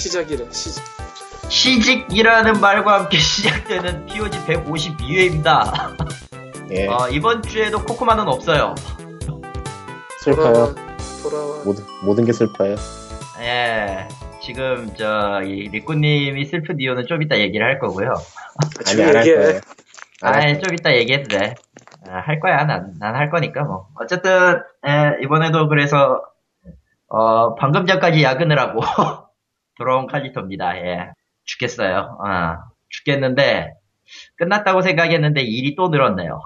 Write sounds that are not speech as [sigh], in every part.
시작이래, 시작. 시직이라는 말과 함께 [laughs] 시작되는 POG 152회입니다. 예, 어, 이번 주에도 코코마는 없어요. 슬퍼요. 돌아와. 모든, 모든 게 슬퍼요. 예. 지금 저 이 리꾸님이 슬픈 이유는 좀 이따 얘기를 할 거고요. 아니, 조용히 안할 얘기해. 거예요. 안 할- 아, 좀 이따 얘기해도 돼. 아, 할 거야. 난, 난 할 거니까 뭐. 어쨌든 예, 이번에도 그래서 어, 방금 전까지 야근을 하고 [laughs] 돌아온 칼리토입니다. 예. 죽겠어요. 아, 죽겠는데 끝났다고 생각했는데 일이 또 늘었네요.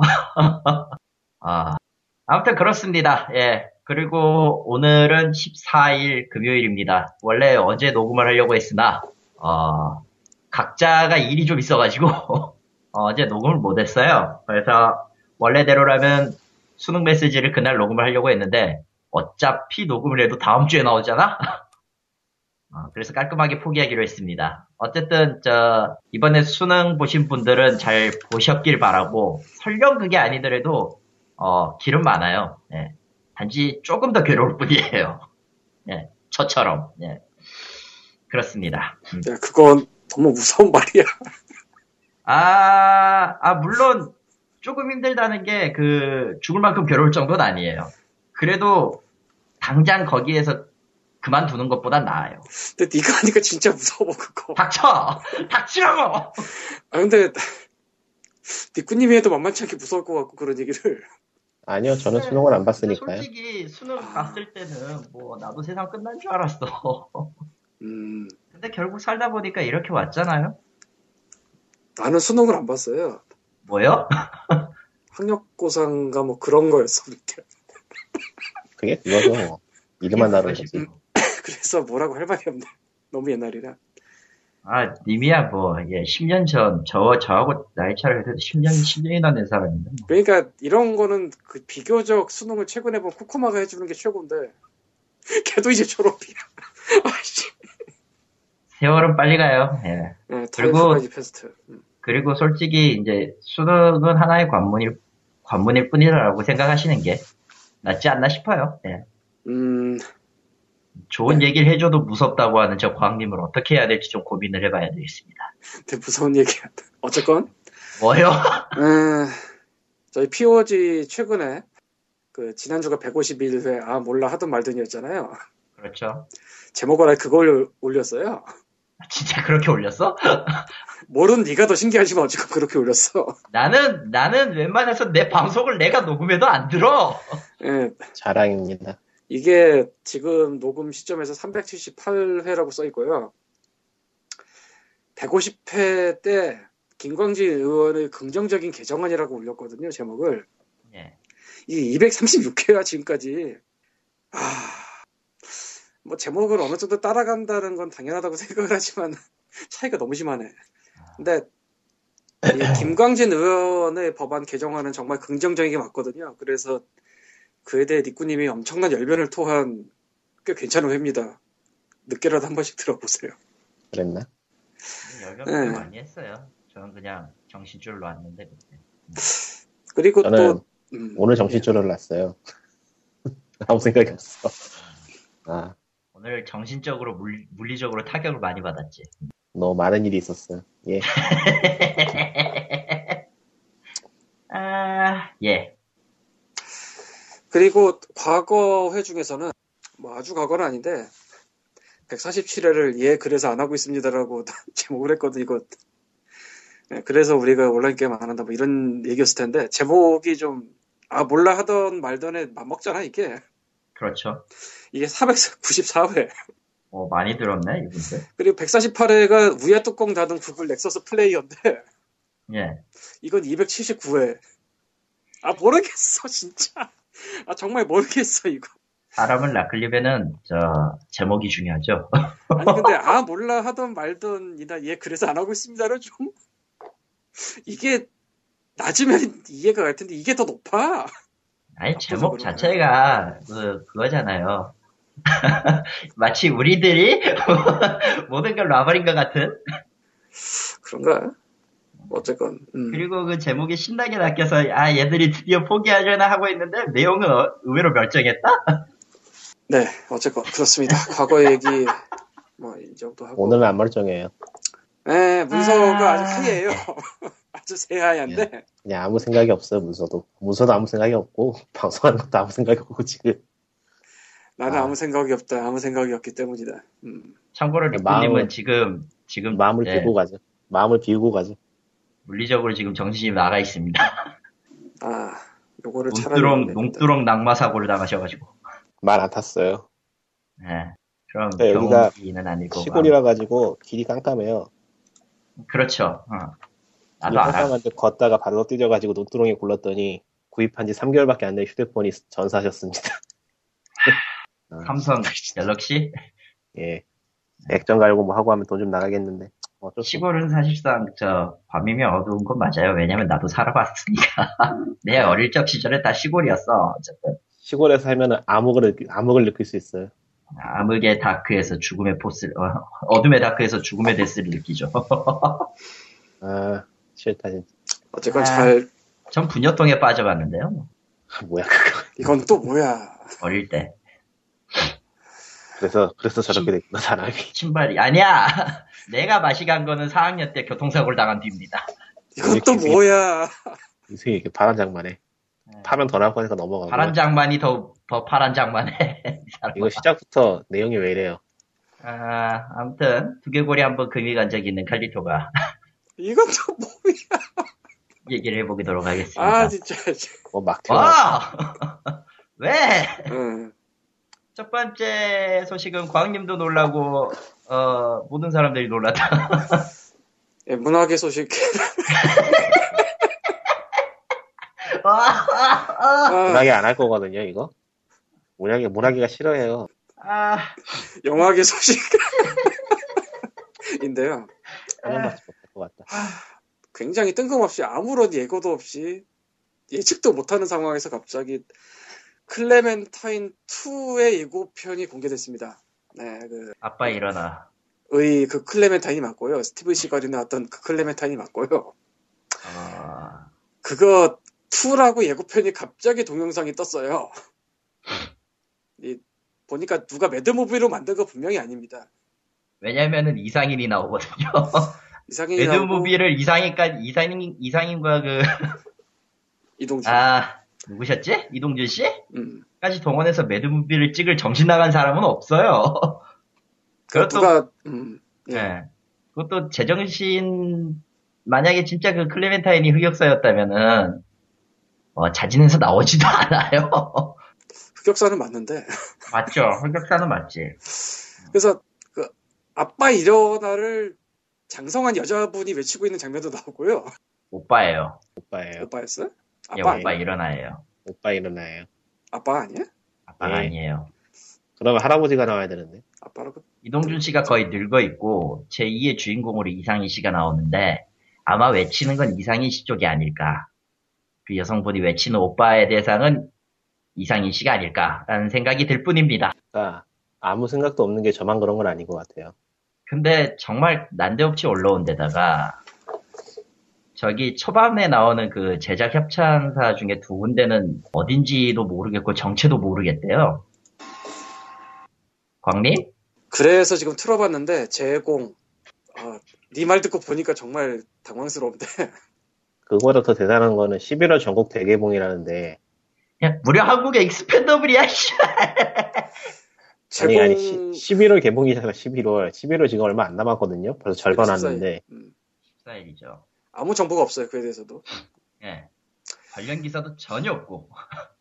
아, [laughs] 아무튼 그렇습니다. 예. 그리고 오늘은 14일 금요일입니다. 원래 어제 녹음을 하려고 했으나 어, 각자가 일이 좀 있어가지고 [laughs] 어제 녹음을 못했어요. 그래서 원래대로라면 수능 메시지를 그날 녹음을 하려고 했는데 어차피 녹음을 해도 다음 주에 나오잖아. [laughs] 어, 그래서 깔끔하게 포기하기로 했습니다. 어쨌든 저 이번에 수능 보신 분들은 잘 보셨길 바라고 설령 그게 아니더라도 어, 길은 많아요. 예. 단지 조금 더 괴로울 뿐이에요. [laughs] 예, 저처럼. 예. 그렇습니다. 음. 야, 그건 너무 무서운 말이야. [laughs] 아, 아, 물론, 조금 힘들다는 게, 그, 죽을 만큼 괴로울 정도는 아니에요. 그래도, 당장 거기에서 그만두는 것보단 나아요. 근데 네가 하니까 진짜 무서워, 그거. 닥쳐! [laughs] 닥치라고! 아, 근데, 니꾸님이 해도 만만치 않게 무서울 것 같고, 그런 얘기를. 아니요, 저는 수능을 안 봤으니까요. 솔직히, 수능 봤을 때는, 뭐, 나도 세상 끝난 줄 알았어. 음, 근데 결국 살다 보니까 이렇게 왔잖아요? 나는 수능을 안 봤어요. 뭐요? 학력고사인가 뭐 그런 거였어, 그때. 그게 그거죠. 뭐. 이름만 다른 거지. 그래서 뭐라고 할 말이 없네. [laughs] 너무 옛날이라. 아, 님이야, 뭐, 예, 10년 전, 저, 저하고 나이 차를 해도 10년, 10년이나 된 사람인데, 뭐. 그러니까 이런 거는 그 비교적 수능을 최근에 본 코코마가 해주는 게 최고인데 [laughs] 걔도 이제 졸업이야. [laughs] 아씨. 세월은 빨리 가요, 예. 네, 그리고-. 음. 그리고 솔직히 이제 수능은 하나의 관문일 관문일 뿐이라고 생각하시는 게 낫지 않나 싶어요. 예. 음, 좋은 얘기를 해줘도 무섭다고 하는 저 광님을 어떻게 해야 될지 좀 고민을 해봐야 되겠습니다. 되게 무서운 얘기야. 어쨌건 뭐요? [laughs] 음, 저희 POG 최근에 그 지난주가 151회 아 몰라 하던 말든이었잖아요. 그렇죠. 제목을 아예 그걸 올렸어요. 진짜 그렇게 올렸어? [laughs] 모르는 네가 더 신기하지만 어쨌건 그렇게 올렸어. 나는 나는 웬만해서 내 방송을 내가 녹음해도 안 들어. 예, 자랑입니다. 이게 지금 녹음 시점에서 378회라고 써 있고요. 150회 때 김광진 의원의 긍정적인 개정안이라고 올렸거든요, 제목을. 예. 이 236회가 지금까지 아, 뭐 제목을 어느 정도 따라간다는 건 당연하다고 [laughs] 생각을 하지만 차이가 너무 심하네. 근데 이 김광진 의원의 법안 개정안은 정말 긍정적인 게 맞거든요. 그래서 그에 대해 니꾸님이 엄청난 열변을 토한 꽤 괜찮은 회입니다. 늦게라도 한 번씩 들어보세요. 그랬나? 열병 네. 많이 했어요. 저는 그냥 정신줄로 왔는데 그때. 그리고 저는 또 음, 오늘 정신줄을 놨어요. [laughs] 아무 생각이 없어. 아, 오늘 정신적으로 물, 물리적으로 타격을 많이 받았지. 너무 많은 일이 있었어요. 예. [laughs] 아, 예. 그리고 과거 회 중에서는 뭐 아주 과거는 아닌데 147회를 예 그래서 안 하고 있습니다라고 [laughs] 제목을 했거든 이거 네, 그래서 우리가 온라인 게임 안 한다 뭐 이런 얘기였을 텐데 제목이 좀 아 몰라 하던 말던에 맞먹잖아 이게 그렇죠. 이게 494회 어, 많이 들었네, 이분들. 그리고 148회가 위에 뚜껑 닫은 구글 넥서스 플레이어인데 예. 이건 279회 아 모르겠어 진짜 아 정말 모르겠어 이거 사람을 낚으려면은, 저, 제목이 중요하죠. [laughs] 아니 근데 아 몰라 하던 말던 이나 얘 그래서 안 하고 있습니다를 좀 이게 낮으면 이해가 갈 텐데 이게 더 높아 아니, 제목. 자체가, 그, 그거잖아요. [laughs] 마치 우리들이 [laughs] 모든 걸 놔버린 것 같은? 그런가 어쨌건 음. 그리고 그 제목이 신나게 낚여서, 아, 얘들이 드디어 포기하려나 하고 있는데, 내용은 어- 의외로 멸정했다? [laughs] 네 어쨌건 그렇습니다 과거 얘기 뭐 이 정도 하고. 오늘은 안 멀쩡해요. 네, 문서가 아. 아... 주 하얘요. 아주 새하얀데. 그냥 아무 생각이 없어요, 문서도. 문서도 아무 생각이 없고, [laughs] 방송하는 것도 아무 생각이 없고, 지금. 나는 아. 아. 무 생각이 없다. 아무 생각이 없기 때문이다. 음. 참고로 네, 마음을- 지금 지금 마음을 네, 비우고 가죠. 마음을 비우고 가죠. 물리적으로 지금 정신이 나가 있습니다. 아, 요거를 차라리. 농두렁. 농두렁 낙마 사고를 당하셔가지고. 말 안 탔어요. 네. 그럼 네, 여기가 거고. 시골이라 가지고 길이 깜깜해요. 그렇죠. 어. 나도. 깜깜한데 걷다가 발로 뛰져가지고 논두렁에 굴렀더니 구입한 지 3개월밖에 안 된 휴대폰이 전사하셨습니다. [laughs] 아, 삼성 갤럭시 예. 액정 갈고 뭐 하고 하면 돈 좀 나가겠는데. 시골은 사실상 저 밤이면 어두운 건 맞아요. 왜냐면 나도 살아봤으니까. [laughs] 내 어릴 적 시절에 다 시골이었어. 어쨌든 시골에 살면은 암흑을, 느- 암흑을 느낄 수 있어요. 암흑의 다크에서 죽음의 포스, 어, 어둠의 다크에서 죽음의 데스를 느끼죠. [laughs] 아, 싫다, 진짜. 어쨌건 아. 잘, 전 분여통에 빠져봤는데요. 뭐, 뭐야, 그거. 이건 또 뭐야. 어릴 때 그래서, 그래서 저렇게 됐구나, 사람이. 신발이 아니야. [laughs] 내가 마시 간 거는 4학년 때 교통사고를 당한 뒤입니다. 이렇게 뭐야. 인생이 이렇게 파란 장만해. 파면 더 나을 거니까 넘어가고. 파란 장만이 더, 더 파란 장만해. [laughs] 이. 이거 시작부터 내용이 왜 이래요? 아, 아무튼 두개골이 한번 금이 간 적이 있는 칼리토가 [laughs] 이건 또 뭐야. 얘기를 해보도록 하겠습니다. 아, 진짜. 뭐막 태어나. 와! 왜? 응. 첫 번째 소식은 광님도 놀라고 어, 모든 사람들이 놀랐다. [laughs] 예, 문학의 소식. [laughs] 아, 문학이 안 할 거거든요, 이거. 문학이, 문학이가 싫어해요. 아, 영화계 소식. 인데요. 것 같다. 굉장히 뜬금없이 아무런 예고도 없이 예측도 못하는 상황에서 갑자기 클레멘타인 2의 예고편이 공개됐습니다. 네, 그, 아빠 일어나. 의 그 클레멘타인이 맞고요. 스티븐 시걸이 나왔던 그 클레멘타인이 맞고요. 어, 그거 2라고 예고편이 갑자기 동영상이 떴어요. 이, 보니까 누가 매드무비로 만든 거 분명히 아닙니다. 왜냐면은 이상인이 나오거든요. [laughs] 이상인이 나오고 매드무비를 이상인까지 이상인 이상인과 그 이동준. 아 누구셨지? 이동준 씨? 음. 까지 동원해서 매드무비를 찍을 정신 나간 사람은 없어요. 그 [laughs] 그것도 누가 음, 예. 예. 그것도 제정신, 만약에 진짜 그 클레멘타인이 흑역사였다면은, 어, 자진해서 나오지도 [laughs] 않아요. 흑역사는 맞는데 [laughs] 맞죠. 흑역사는 맞지. 그래서 그 아빠 일어나를 장성한 여자분이 외치고 있는 장면도 나오고요. 오빠예요. 오빠예요. 오빠였어요? 예, 아빠 오빠 아니야? 일어나예요. 오빠 일어나요. 아빠 아니야? 아빠가 예. 아니에요. 그러면 할아버지가 나와야 되는데. 아빠라고? 이동준 씨가 거의 늙어 있고, 제 2의 주인공으로 이상희 씨가 나오는데, 아마 외치는 건 이상희 씨 쪽이 아닐까. 그 여성분이 외치는 오빠의 대상은 이상희 씨가 아닐까라는 생각이 들 뿐입니다. 그러니까 아무 생각도 없는 게 저만 그런 건 아닌 것 같아요. 근데 정말 난데없이 올라온 데다가 저기 초반에 나오는 그 제작 협찬사 중에 두 군데는 어딘지도 모르겠고 정체도 모르겠대요. 광님? 그래서 지금 틀어봤는데 제공. 아, 네말 듣고 보니까 정말 당황스러운데. [laughs] 그거보다 더 대단한 거는 11월 전국 대개봉이라는데 야, 무려 한국의 익스펜더블이야, 씨. 제공. [laughs] 아니 아니 11월 개봉이잖아 11월 11월 지금 얼마 안 남았거든요 벌써 절반 14일. 왔는데 음, 14일이죠. 아무 정보가 없어요. 그에 대해서도. 예. 관련 기사도 전혀 없고. [laughs]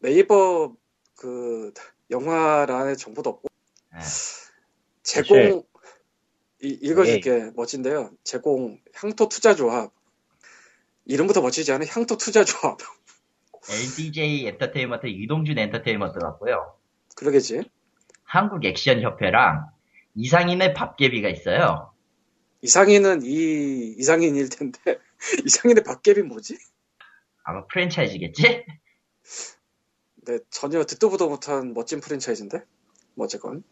네이버 그 영화란에 정보도 없고 예. 제공 이, 읽어줄게 멋진데요. 제공 향토 투자 조합 이름부터 멋지지 않은 향토 투자 조합 [laughs] LDJ 엔터테인먼트 이동준 엔터테인먼트 같고요. 그러겠지. 한국 액션 협회랑 이상인의 밥개비가 있어요. 이상인은 이 이상인일 텐데 [laughs] 이상인의 박갭이 뭐지? 아마 프랜차이즈겠지? 네 전혀 듣도 보도 못한 멋진 프랜차이즈인데 뭐 어쨌건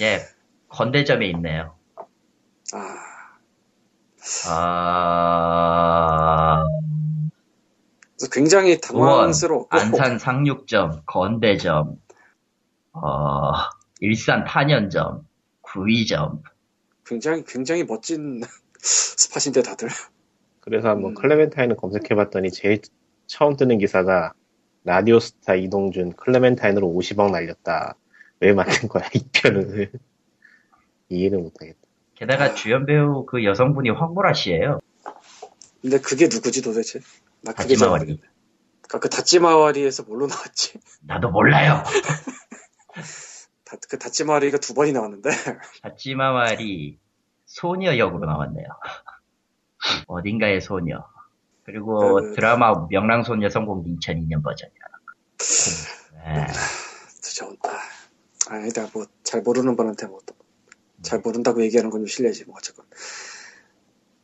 예, 건대점에 있네요. 아 아, 굉장히 당황스럽고 안산 상륙점, 건대점, 어, 일산 탄현점, 9위점. 굉장히 굉장히 멋진 [laughs] 스팟인데 다들. 그래서 한번 음. 클레멘타인을 검색해봤더니 제일 처음 뜨는 기사가 라디오스타 이동준 클레멘타인으로 50억 날렸다. 왜 만든 거야 이 편을 [laughs] 이해를 못하겠다. 게다가 주연 배우 그 여성분이 황보라 씨예요. 근데 그게 누구지 도대체? 나 그게 잘 다찌마와리. 모르겠네. 그러니까 그 다찌마와리에서 뭘로 나왔지? 나도 몰라요. [laughs] 다, 그 다찌마와리가 두 번이 나왔는데 [laughs] 다찌마와리 소녀 역으로 나왔네요. [laughs] 어딘가의 소녀. 그리고 그- 드라마 명랑소녀 성공기 2002년 버전이라는 거. 네. 도대체 어- 아, 아니다 뭐 잘 모르는 분한테 뭐잘 모른다고 얘기하는 건 좀 실례지 뭐 어쨌건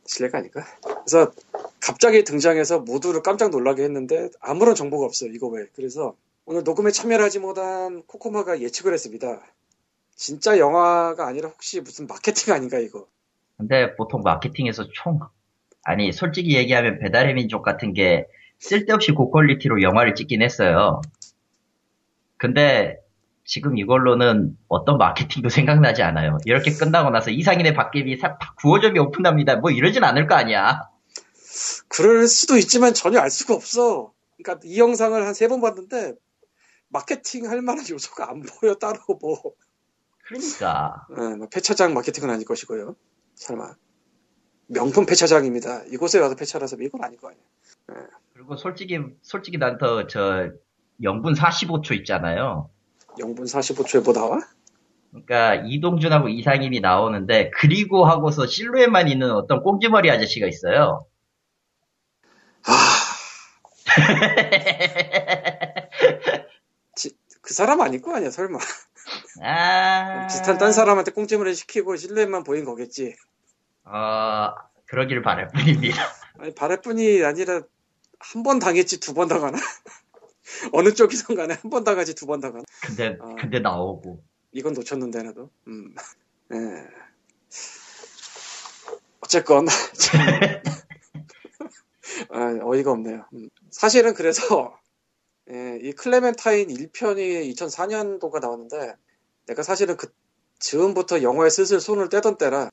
실례가 아닐까? 그래서 갑자기 등장해서 모두를 깜짝 놀라게 했는데 아무런 정보가 없어요 이거 왜 그래서 오늘 녹음에 참여를 하지 못한 코코마가 예측을 했습니다 진짜 영화가 아니라 혹시 무슨 마케팅 아닌가 이거 근데 보통 마케팅에서 총, 아니, 솔직히 얘기하면 배달의 민족 같은 게 쓸데없이 고퀄리티로 영화를 찍긴 했어요. 근데 지금 이걸로는 어떤 마케팅도 [laughs] 생각나지 않아요. 이렇게 끝나고 나서 이상인의 박개비 9호점이 오픈합니다. 뭐 이러진 않을 거 아니야. 그럴 수도 있지만 전혀 알 수가 없어 그러니까 이 영상을 한 세 번 봤는데 마케팅 할 만한 요소가 안 보여 따로 뭐 그러니까. 네, 뭐 폐차장 마케팅은 아닐 것이고요. 설마. 명품 폐차장입니다. 이곳에 와서 폐차라서 이건 아닐 거 아니에요. 그리고 솔직히, 솔직히 난 더 저, 영분 45초 있잖아요. 영분 45초에 뭐 나와? 그러니까 이동준하고 이상임이 나오는데 그리고 하고서 실루엣만 있는 어떤 꽁지머리 아저씨가 있어요. 아, [laughs] 그 사람 아닐 거 아니야, 설마. 아 비슷한 딴 사람한테 꽁찜을 시키고 실루엣만 보인 거겠지. 어 그러길 바랄 뿐입니다. 아니, 바랄 뿐이 아니라 한 번 당했지 두 번 당하나? [laughs] 어느 쪽이든 간에 한 번 당하지 두 번 당하나? 근데 아. 근데 나오고 이건 놓쳤는데 나도. 음. 예. 어쨌건 [laughs] [laughs] 아, 어이가 없네요. 음. 사실은 그래서 예, 이 클레멘타인 1편이 2004년도가 나왔는데 내가 사실은 그 즈음부터 영화에 슬슬 손을 떼던 때라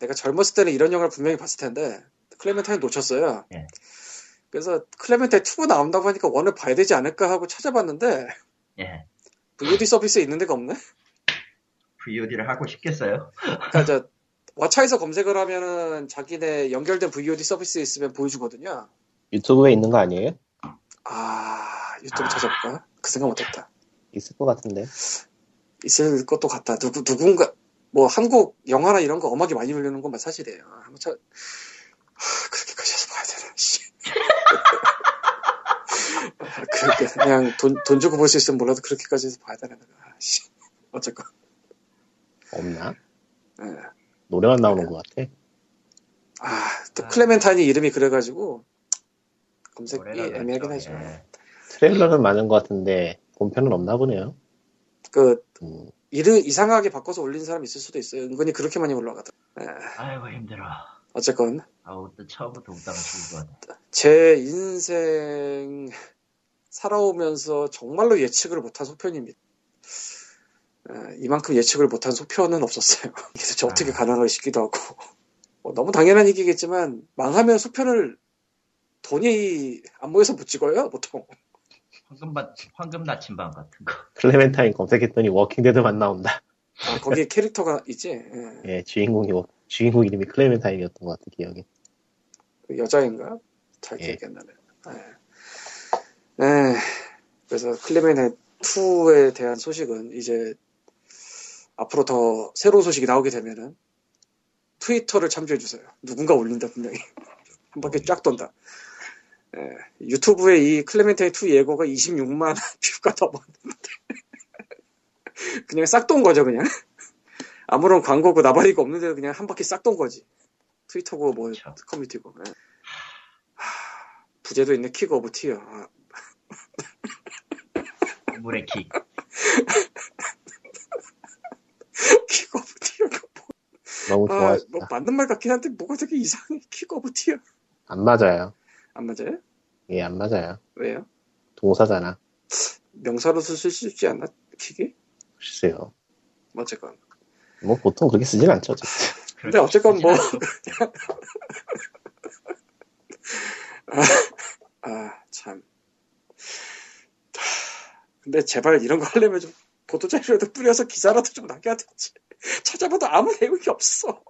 내가 젊었을 때는 이런 영화를 분명히 봤을 텐데 클레멘타인 놓쳤어요. 예. 그래서 클레멘타인 2가 나온다고 하니까 원을 봐야 되지 않을까 하고 찾아봤는데 예 VOD 서비스에 있는 데가 없네. VOD를 하고 싶겠어요. 그러니까 저 왓챠에서 검색을 하면은 자기네 연결된 VOD 서비스 있으면 보여주거든요. 유튜브에 있는 거 아니에요? 아 유튜브 찾아볼까? 그 생각 못했다. 있을 것 같은데. 있을 것도 같다. 누구 누군가 뭐 한국 영화나 이런 거 엄하게 많이 올리는 건 사실이에요. 한번 찾 하, 그렇게까지 해서 봐야 되나? 씨. 아, [laughs] 그렇게 그냥 돈, 돈 주고 볼 수 있으면 몰라도 그렇게까지 해서 봐야 되나? 아, 씨. 어쨌건 없나? 예. 노래만 나오는 것 같아. 아, 또 클레멘타인이 이름이 그래가지고 검색이 노래가 애매하긴. 하죠. 예. 트레일러는 많은 것 같은데 본편은 없나 보네요. 그 음, 이름 이상하게 바꿔서 올린 사람 있을 수도 있어요. 은근히 그렇게 많이 올라가더라. 예, 아이고 힘들어. 어쨌건 아우 또 처음부터 웃다가 죽을 것 같아. 제 인생 살아오면서 정말로 예측을 못한 소편입니다. 예, 이만큼 예측을 못한 소편은 없었어요. [laughs] 이게 도대체 어떻게 아. 가능할까 싶기도 하고 뭐 너무 당연한 얘기겠지만 망하면 소편을 돈이 안 모여서 못 찍어요 보통. 황금 바, 황금 나침반 같은 거. [laughs] 클레멘타인 검색했더니 워킹데드만 나온다. 아, 거기에 [laughs] 캐릭터가 있지. 예. 예, 주인공이 워- 주인공 이름이 클레멘타인이었던 것 같아 기억에. 그 여자인가? 잘 예. 기억이 안 나네. 예. 예. 그래서 클레멘의 2에 대한 소식은 이제 앞으로 더 새로운 소식이 나오게 되면은 트위터를 참조해 주세요. 누군가 올린다 분명히 [laughs] 한 바퀴 쫙 돈다. 예. 유튜브에 이 클레멘타인 2 예고가 26만 [laughs] 뷰가 넘었는데 [laughs] 그냥 싹 돈 거죠 그냥 [laughs] 아무런 광고고 나발이고 없는데 그냥 한 바퀴 싹 돈 거지. 트위터고 뭐 그쵸. 커뮤니티고. 예. 하, 부제도 있네 Kick of Tear. 아, 물의 킥. Kick of Tear가 너무 아, 좋아하시다. 뭐 맞는 말 같긴 한데 뭐가 되게 이상해. Kick of Tear. 안 맞아요. 안 맞아요? 예, 안 맞아요. 왜요? 동사잖아. 명사로 쓸 수 있지 않나? 킥이? 글쎄요. 뭐 어쨌건. 뭐 보통 그렇게 쓰진 않죠. 근데 어쨌건 뭐 [laughs] 아, 참. 근데 제발 이런 거 하려면 좀 보도자료라도 뿌려서 기사라도 좀 남겨야 되지. 찾아봐도 아무 내용이 없어.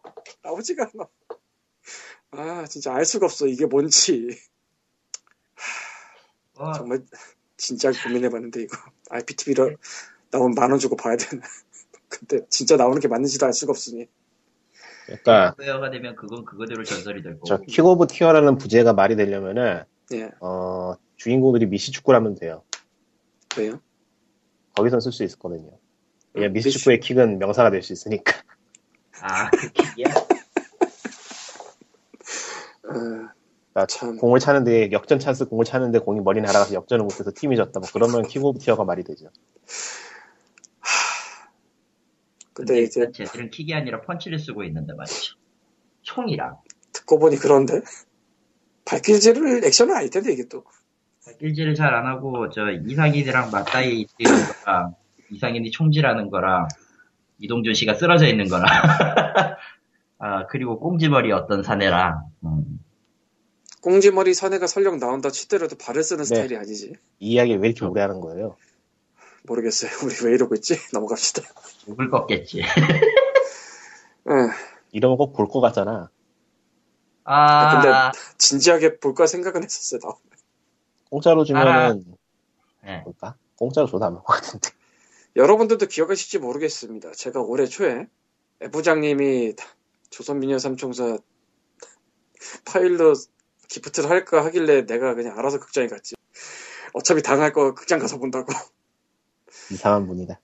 나오지가 않아. 아, 진짜 알 수가 없어. 이게 뭔지. 어, 정말 진짜 고민해봤는데 이거 IPTV로 나오면 만원 주고 봐야 되나. [laughs] 근데 진짜 나오는 게 맞는지도 알 수가 없으니. 그러니까 소프트웨어가 되면 그건 그거대로 전설이 될 거고. 저 Kick of Tear라는 부제가 말이 되려면은 예, 어, 주인공들이 미식축구라면 돼요. 왜요? 거기선 쓸 수 있거든요. 왜냐 음, 미식축구의 킥은 명사가 될 수 있으니까. 아, 그 킥이야? [laughs] 어, 그러니까 참. 공을 차는데 역전 찬스 공을 차는데 공이 머리 날아가서 역전을 못해서 팀이 졌다. 뭐 그러면 Kick of Tear가 말이 되죠. 근데 근데 이제 쟤들은 킥이 아니라 펀치를 쓰고 있는데 말이죠. 총이랑. 듣고 보니 그런데 발길질을 액션은 아닐 텐데 이게 또. 일지를 잘안 하고 저 이상인이랑 맞다이 뛰는 거랑 [clears throat] 이상인이 총질하는 거랑 이동준 씨가 쓰러져 있는 거랑 [laughs] 아 그리고 꽁지머리 어떤 사내랑 음, 꽁지머리 사내가 설령 나온다 치더라도 발을 쓰는 네. 스타일이 아니지. 이 이야기 왜 이렇게 오래 하는 거예요? 모르겠어요. [laughs] 우리 왜 이러고 있지? [laughs] 넘어갑시다. 죽을 거겠지. 응. [laughs] 이러면 꼭 볼 것 같잖아. 아 근데- 진지하게 볼까 생각은 했었어요. 나. 공짜로 주면은 네. 볼까? 공짜로 줘도 안 볼 것 같은데. 여러분들도 기억하실지 모르겠습니다. 제가 올해 초에 애 부장님이 조선미녀 삼총사 파일로 기프트를 할까 하길래 내가 그냥 알아서 극장에 갔지. 어차피 당할 거 극장 가서 본다고. [laughs] 이상한 분이다.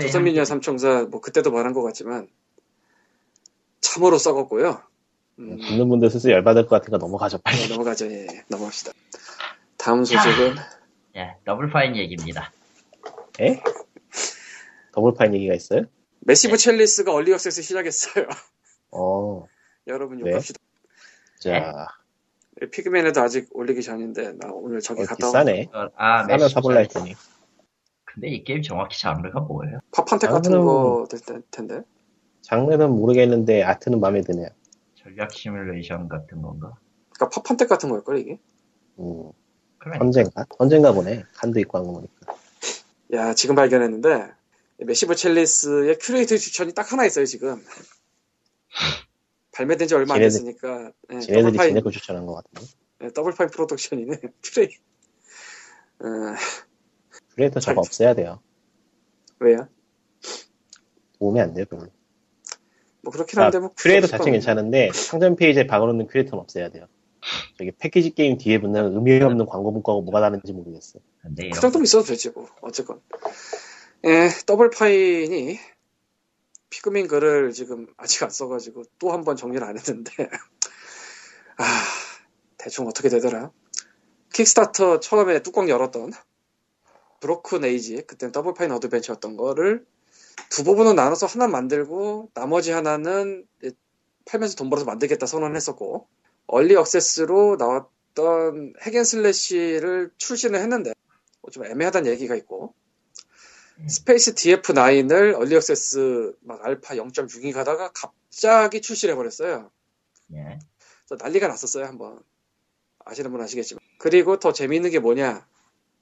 조선미녀 한- 삼총사 뭐 그때도 말한 것 같지만 참으로 썩었고요. 음, 듣는 분들 슬슬 열받을 것 같으니까 넘어가죠, 빨리. 네, 넘어가죠. 예, 예. 넘어갑시다. 다음 소식은 예, Double Fine 얘기입니다. 에? Double Fine 얘기가 있어요? Massive Chalice가 early access 시작했어요. [laughs] 어, 여러분 네. 욕합시다. 자, 피그맨에도 아직 올리기 전인데 나 오늘 저기 어, 갔다 온 비싸네. 어, 아, 싸면 메시 사볼라 했더니. 근데 이 게임 정확히 장르가 뭐예요? 파판텍 같은 아, 거될 텐데. 장르는 모르겠는데 아트는 마음에 드네요. 전략 시뮬레이션 같은 건가? 그러니까 파판텍 같은 걸걸 이게? 음, 그러면 헌젠가? 헌젠가 보네. 칸도 있고 한 거 보니까. 야 지금 발견했는데 Massive Chalice의 큐레이터 추천이 딱 하나 있어요 지금. [laughs] 발매된 지 얼마 안 지네들- 됐으니까 예, 지네들이 Double Fine 지네 거 추천한 것 같은데. 예, Double Fine Productions이네 큐레이. 어, 큐레이터 저거 없애야 돼요. 왜요? 도움이 안 돼요, 별로. 뭐 그렇긴 한데 뭐 큐레이터 자체는 괜찮은데 상점 페이지에 박아놓는 큐레이터는 없애야 돼요. 저기 패키지 게임 뒤에 붙는 의미 없는 광고 문구하고 뭐가 다른지 모르겠어. 근데 그 정도면 있어도 되지 뭐 어쨌건 예, Double Fine이 피그민 글을 지금 아직 안 써가지고 또 한 번 정리를 안 했는데. 아 대충 어떻게 되더라? Kickstarter 처음에 뚜껑 열었던 Broken Age 그때는 Double Fine Adventure였던 거를 두 부분은 나눠서 하나 만들고 나머지 하나는 팔면서 돈 벌어서 만들겠다 선언했었고 early access로 나왔던 Hack 'n' Slash를 출시는 했는데 뭐좀 애매하다는 얘기가 있고 Space DF9을 early access 막 알파 0.6이 가다가 갑자기 출시를 해버렸어요. 예. 그래서 난리가 났었어요 한번 아시는 분 아시겠지만 그리고 더 재미있는 게 뭐냐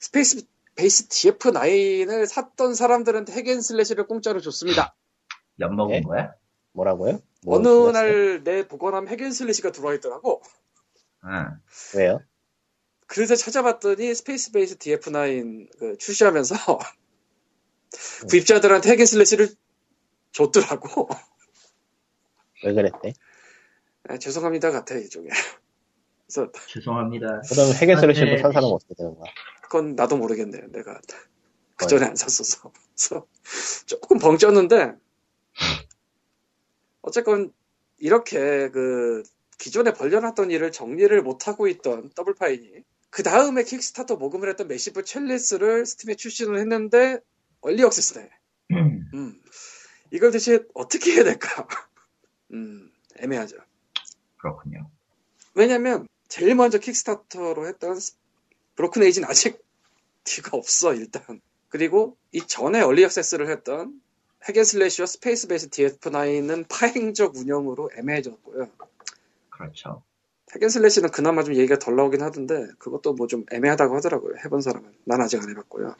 Spacebase DF9을 샀던 사람들한테 Hack 'n' Slash를 공짜로 줬습니다. [laughs] 엿 먹은 예? 거야? 뭐라고요? 뭐 어느? 날 내 보관함 Hack 'n' Slash가 들어와 있더라고. 응. 왜요? 그래서 찾아봤더니 Spacebase DF9 그 출시하면서 [laughs] 구입자들한테 Hack 'n' Slash를 줬더라고. [laughs] 왜 그랬대? 아, 죄송합니다 같아 이쪽에. 그래서 죄송합니다. 그럼 Hack 'n' Slash로 네. 산 사람은 어떻게 되는 거야? 그건 나도 모르겠네 요. 내가 그 전에 안 샀어서. 그래서 조금 벙쪘는데 어쨌건 이렇게 그 기존에 벌려놨던 일을 정리를 못하고 있던 Double Fine이 그 다음에 Kickstarter 모금을 했던 Massive Chalice를 Steam에 출시를 했는데 early access네. 음. 이걸 대체 어떻게 해야 될까? [laughs] 음, 애매하죠. 그렇군요. 왜냐면 제일 먼저 Kickstarter로 했던 Broken Age는 아직 [laughs] 뒤가 없어 일단. 그리고 이 전에 early access를 했던 핵앤슬래시와 스페이스 베이스 DF9은 파행적 운영으로 애매해졌고요. 그렇죠. Hack 'n' Slash는 그나마 좀 얘기가 덜 나오긴 하던데 그것도 뭐 좀 애매하다고 하더라고요. 해본 사람은. 난 아직 안 해봤고요.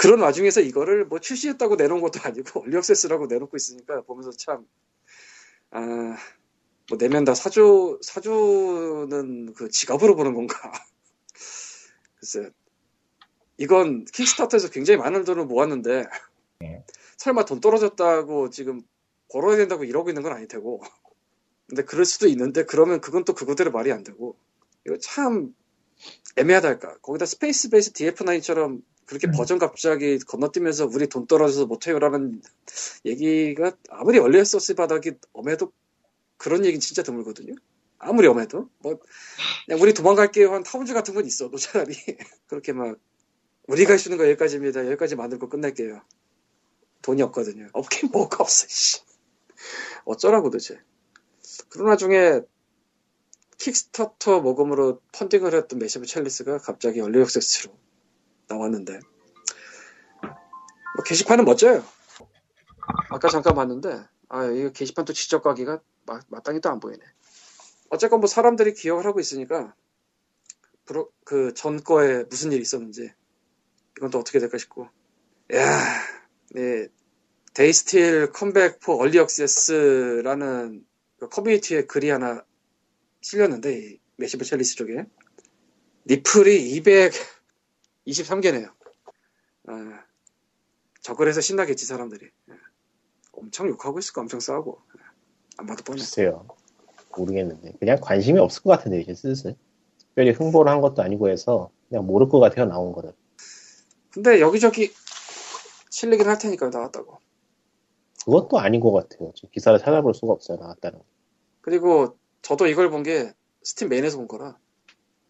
그런 와중에서 이거를 뭐 출시했다고 내놓은 것도 아니고 [laughs] early access라고 내놓고 있으니까 보면서 참 아, 뭐 내면 다 사주 사주는 그 지갑으로 보는 건가? [laughs] 글쎄, 이건 킥스타터에서 굉장히 많은 돈을 모았는데 네. 설마 돈 떨어졌다고 지금 벌어야 된다고 이러고 있는 건 아닐 테고. 근데 그럴 수도 있는데 그러면 그건 또 그거대로 말이 안 되고 이거 참 애매하달까. 거기다 Spacebase DF9처럼 그렇게 음. 버전 갑자기 건너뛰면서 우리 돈 떨어져서 못해요라는 얘기가 아무리 early access 바닥이 엄해도 그런 얘기는 진짜 드물거든요. 아무리 엄해도 뭐 그냥 우리 도망갈게요 한 Towns 같은 건 있어도 차라리 [laughs] 그렇게 막 우리가 할수 있는 거 여기까지입니다. 여기까지 만들고 끝낼게요. 돈이 없거든요. 없긴 뭐가 없어. 씨. 어쩌라고 도대체. 그러나 중에 Kickstarter 모금으로 펀딩을 했던 Massive Chalice가 갑자기 early access로 나왔는데 뭐 게시판은 멋져요. 아까 잠깐 봤는데 아 이거 게시판 또 지적 가기가 마, 마땅히 또 안 보이네. 어쨌건 뭐 사람들이 기억을 하고 있으니까 그 전 거에 무슨 일이 있었는지 이건 또 어떻게 될까 싶고 야 네, They still come back for early access라는 그 커뮤니티에 글이 하나 실렸는데 이 Massive Chalice 쪽에 리플이 223개네요. 아, 저걸 해서 신나겠지 사람들이. 예. 엄청 욕하고 있을 거 엄청 싸우고 예. 안 봐도 뻔해. 글쎄요. 모르겠는데. 그냥 관심이 없을 것 같은데, 이제 슬슬. 특별히 홍보를 한 것도 아니고 해서 그냥 모를 것 같아요, 나온 거를. 근데 여기저기 실리긴 할 테니까 나왔다고. 그것도 아닌 것 같아요. 지금 기사를 찾아볼 수가 없어요, 나왔다는 거. 그리고 저도 이걸 본 게 스팀 메인에서 본 거라.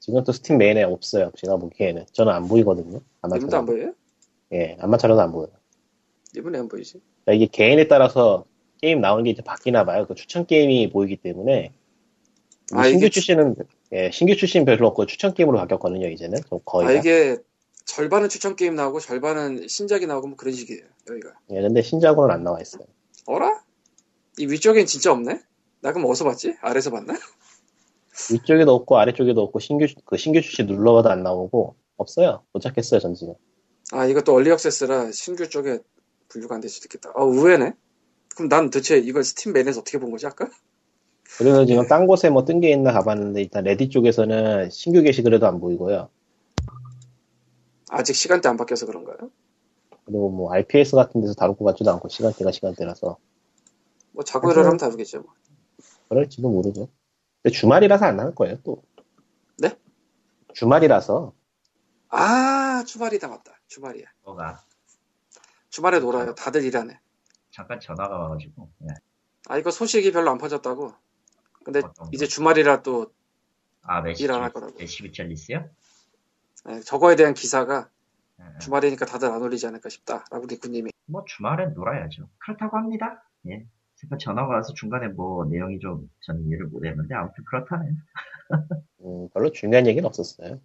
지금 또 스팀 메인에 없어요, 제가 보기에는. 저는 안 보이거든요. 아마 이분도 안 보여요? 예, 안마차로도 안 보여요. 이분이 안 보이지? 그러니까 이게 개인에 따라서 게임 나오는 게 이제 바뀌나 봐요. 그 추천 게임이 보이기 때문에. 아, 신규 이게 출시는, 예, 신규 출시는 별로 없고 추천 게임으로 바뀌었거든요, 이제는. 거의. 아 다. 이게 절반은 추천 게임 나오고 절반은 신작이 나오고 뭐 그런 식이에요. 여기가. 예, 근데 신작으로는 안 나와 있어요. 어라? 이 위쪽엔 진짜 없네? 나 그럼 어디서 봤지? 아래서 봤나? 위쪽에도 없고 아래쪽에도 없고 신규 그 신규 출시 눌러봐도 안 나오고 없어요. 못 찾겠어요, 전 지금. 아 이것도 early access라 신규 쪽에 분류가 안 될 수도 있겠다. 아 의외네? 그럼 난 대체 이걸 스팀 메인에서 어떻게 본 거지 아까? 그래서 지금 딴 곳에 뭐 뜬 게 있나 가봤는데 일단 Reddit 쪽에서는 신규 게시글에도 안 보이고요. 아직 시간대 안 바뀌어서 그런가요? 그리고 뭐 RPS 같은 데서 다룰 것 같지도 않고 시간대가 시간대라서 뭐 자고 일어나면 다르겠죠. 뭐. 그럴지도 모르죠. 근데 주말이라서 안 나올 거예요, 또. 네? 주말이라서 아 주말이다 맞다. 주말이야. 뭐가 주말에 놀아요. 다들 일하네. 잠깐 전화가 와가지고 예. 아 이거 소식이 별로 안 퍼졌다고. 근데? 이제 주말이라 또 아 Massive 일 안 할 거라고. Massive Chalice요? 예, 저거에 대한 기사가 예. 주말이니까 다들 안 올리지 않을까 싶다. 라고 리쿠님이. 뭐 주말엔 놀아야죠. 그렇다고 합니다. 예. 잠깐 전화가 와서 중간에 뭐 내용이 좀 저는 이해를 못했는데 아무튼 그렇다네요. 음, 별로 중요한 얘기는 없었어요.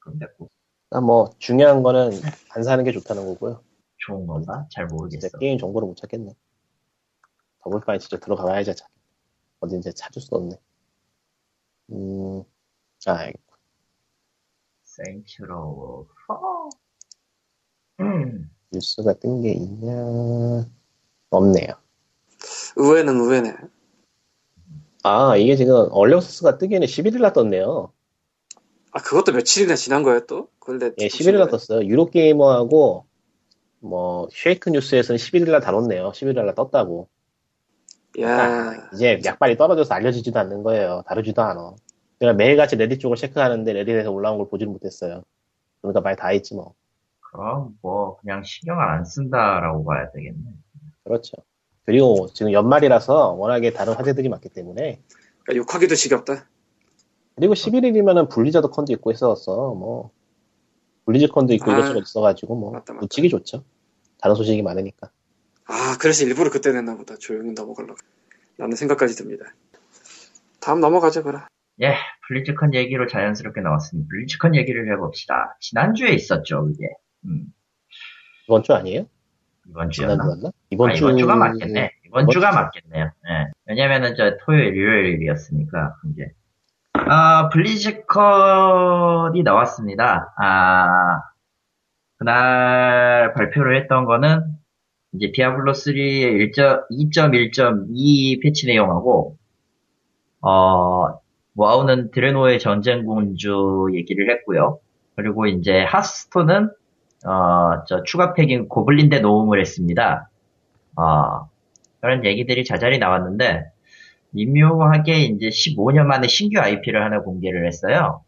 그럼 됐고 아, 뭐 중요한 거는 안 사는 게 좋다는 거고요. 좋은 건가? 잘 진짜 모르겠어. 게임 정보를 못 찾겠네. Double Fine 진짜 들어가봐야지 찾. 어딘지 찾을 수 없네. 음, 아, Saints Row 4. 음. 뉴스가 뜬 게 있냐? 없네요. 의외는 의외네. 아, 이게 지금 얼리어스가 뜨기에는 11일날 떴네요. 아 그것도 며칠이나 지난 거예요 또? 그런데 예, 11일날 떴어요. 유로게이머하고 뭐 쉐이크 뉴스에서는 11일날 다뤘네요. 11일날 떴다고. 야 이제 약발이 떨어져서 알려지지도 않는 거예요. 다루지도 않아. 그냥 매일같이 레딧 쪽을 체크하는데 레딧에서 올라온 걸 보지를 못했어요. 그러니까 말 다 했지 뭐. 그럼 뭐 그냥 신경을 안 쓴다라고 봐야 되겠네. 그렇죠. 그리고 지금 연말이라서 워낙에 다른 화제들이 많기 때문에 그러니까 욕하기도 지겹다. 그리고 11일이면은 Blizzard Con도 있고 했었어. 뭐 BlizzCon도 있고 아, 이것저것 있어가지고 뭐 맞다, 맞다. 놓치기 좋죠. 다른 소식이 많으니까. 아 그래서 일부러 그때 냈나 보다. 조용히 넘어가려고. 라는 생각까지 듭니다. 다음 넘어가죠 그럼. 예, BlizzCon 얘기로 자연스럽게 나왔으니 BlizzCon 얘기를 해봅시다. 지난주에 있었죠, 그게. 음, 이번 주 아니에요? 이번 주였나? 지난주였나? 이번 아, 주 이번 주가 맞겠네. 이번 주가 주. 맞겠네요. 예. 왜냐면은 저 토요일, 일요일이었으니까, 이제. 아, BlizzCon이 나왔습니다. 아, 그날 발표를 했던 거는, 이제 Diablo 3의 2.1.2 패치 내용하고, 어, WoW는 Draenor의 전쟁군주 얘기를 했고요. 그리고 이제 Hearthstone은, 어, 저 추가 팩인 고블린 대 노움을 했습니다. 어, 그런 얘기들이 자잘히 나왔는데, 미묘하게 이제 15년 만에 신규 IP를 하나 공개를 했어요.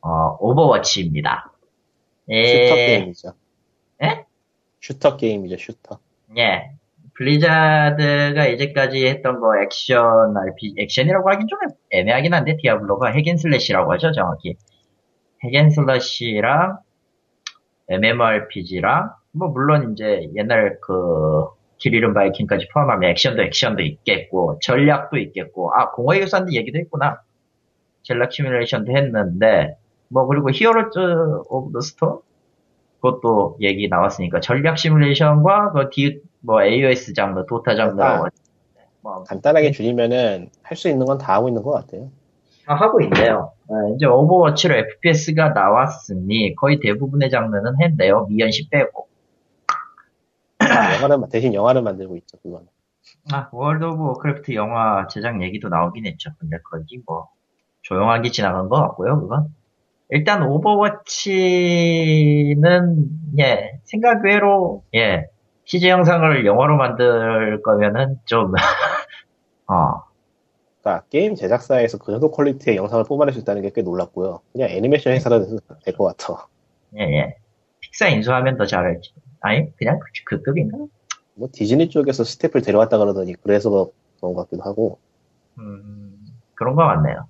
어, Overwatch입니다. 예, 슈터 게임이죠. 예? 슈터 게임이죠, 슈터. 예. Blizzard가 이제까지 했던 거 액션 RPG, 액션이라고 하긴 좀 애매하긴 한데, 디아블로가 핵앤슬래시라고 하죠, 정확히. hack and slash랑, MMORPG랑, 뭐, 물론 이제 옛날 그, 길 잃은 바이킹까지 포함하면 액션도 액션도 있겠고, 전략도 있겠고, 아, 공허의 유산도 얘기도 했구나. 전략 시뮬레이션도 했는데, 뭐, 그리고 Heroes of the Storm? 그것도 얘기 나왔으니까, 전략 시뮬레이션과 그 디, 뭐, AOS 장르, Dota 장르라고, 뭐, 간단하게 줄이면은 할 수 있는 건 다 하고 있는 것 같아요. 다 하고 있네요. 어, 이제 Overwatch로 FPS가 나왔으니, 거의 대부분의 장르는 했네요. 미연시 빼고. 영화를 대신 영화를 만들고 있죠, 그거는. 아, World of Warcraft 영화 제작 얘기도 나오긴 했죠. 근데 거기 뭐, 조용하게 지나간 것 같고요, 그건. 일단 Overwatch는, 예, 생각 외로, 예, CG 영상을 영화로 만들 거면은 좀, [laughs] 어, 그러니까 게임 제작사에서 그 정도 퀄리티의 영상을 뽑아낼 수 있다는 게 꽤 놀랍고요. 그냥 애니메이션 회사라 해도 될 것 같아. 예, 예. 픽사 인수하면 더 잘할지. 아니, 그냥 그, 그 급인가? 뭐 Disney 쪽에서 스태프를 데려왔다 그러더니 그래서 그런 것 같기도 하고 음, 그런 거 같네요.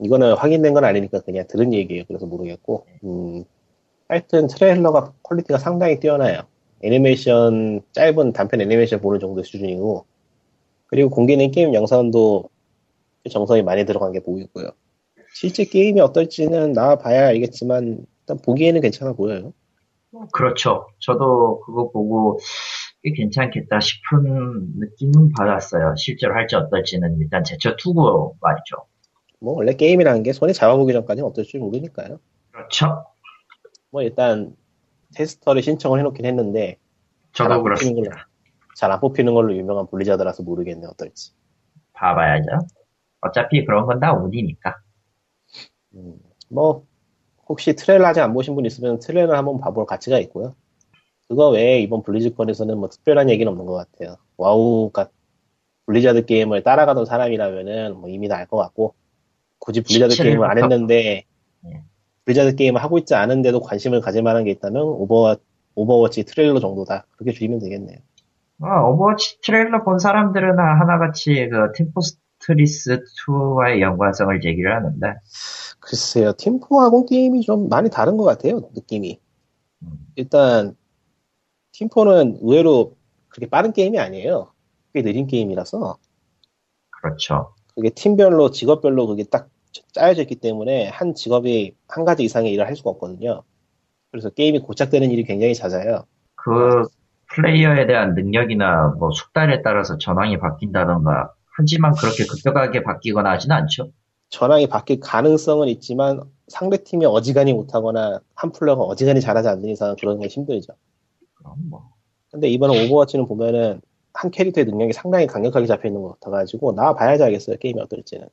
이거는 확인된 건 아니니까 그냥 들은 얘기예요. 그래서 모르겠고 음, 하여튼 트레일러가 퀄리티가 상당히 뛰어나요. 애니메이션 짧은 단편 애니메이션 보는 정도의 수준이고 그리고 공개된 게임 영상도 정성이 많이 들어간 게 보이고요. 실제 게임이 어떨지는 나와봐야 알겠지만 일단 보기에는 괜찮아 보여요. 그렇죠. 저도 그거 보고 꽤 괜찮겠다 싶은 느낌은 받았어요. 실제로 할지 어떨지는 일단 제쳐 두고 말이죠. 뭐 원래 게임이라는 게 손에 잡아보기 전까지는 어떨지 모르니까요. 그렇죠. 뭐 일단 테스터를 신청을 해놓긴 했는데 저도 잘 안 그렇습니다. 잘 안 뽑히는 걸로 유명한 Blizzard라서 모르겠네 어떨지. 봐봐야죠. 어차피 그런 건 다 운이니까. 음, 뭐 혹시 트레일러 아직 안 보신 분 있으면 트레일러 한번 봐볼 가치가 있고요. 그거 외에 이번 BlizzCon에서는 뭐 특별한 얘기는 없는 것 같아요. WoW가 Blizzard 게임을 따라가던 사람이라면은 뭐 이미 다 알 것 같고 굳이 블리자드 17일부터. 게임을 안 했는데 예. 블리자드 게임을 하고 있지 않은데도 관심을 가질 만한 게 있다면 오버워, 오버워치 트레일러 정도다 그렇게 줄이면 되겠네요. 어, Overwatch 트레일러 본 사람들은 하나같이 그 Team For tress 2와의 연관성을 얘기를 하는데 글쎄요, 팀포하고 게임이 좀 많이 다른 것 같아요, 느낌이. 음. 일단, 팀포는 의외로 그렇게 빠른 게임이 아니에요. 꽤 느린 게임이라서, 그렇죠. 그게 팀별로, 직업별로 그게 딱 짜여져 있기 때문에, 한 직업이 한 가지 이상의 일을 할 수가 없거든요. 그래서 게임이 고착되는 일이 굉장히 잦아요. 그 플레이어에 대한 능력이나 뭐 숙달에 따라서 전황이 바뀐다던가 하지만 그렇게 급격하게 바뀌거나 하진 않죠. 전황이 바뀔 가능성은 있지만, 상대 팀이 어지간히 못하거나, 한 플레이어가 어지간히 잘하지 않는 이상 그런 게 힘들죠. 그럼 뭐 근데 이번에 오버워치는 보면은, 한 캐릭터의 능력이 상당히 강력하게 잡혀 있는 것 같아가지고, 나와봐야지 알겠어요, 게임이 어떨지는.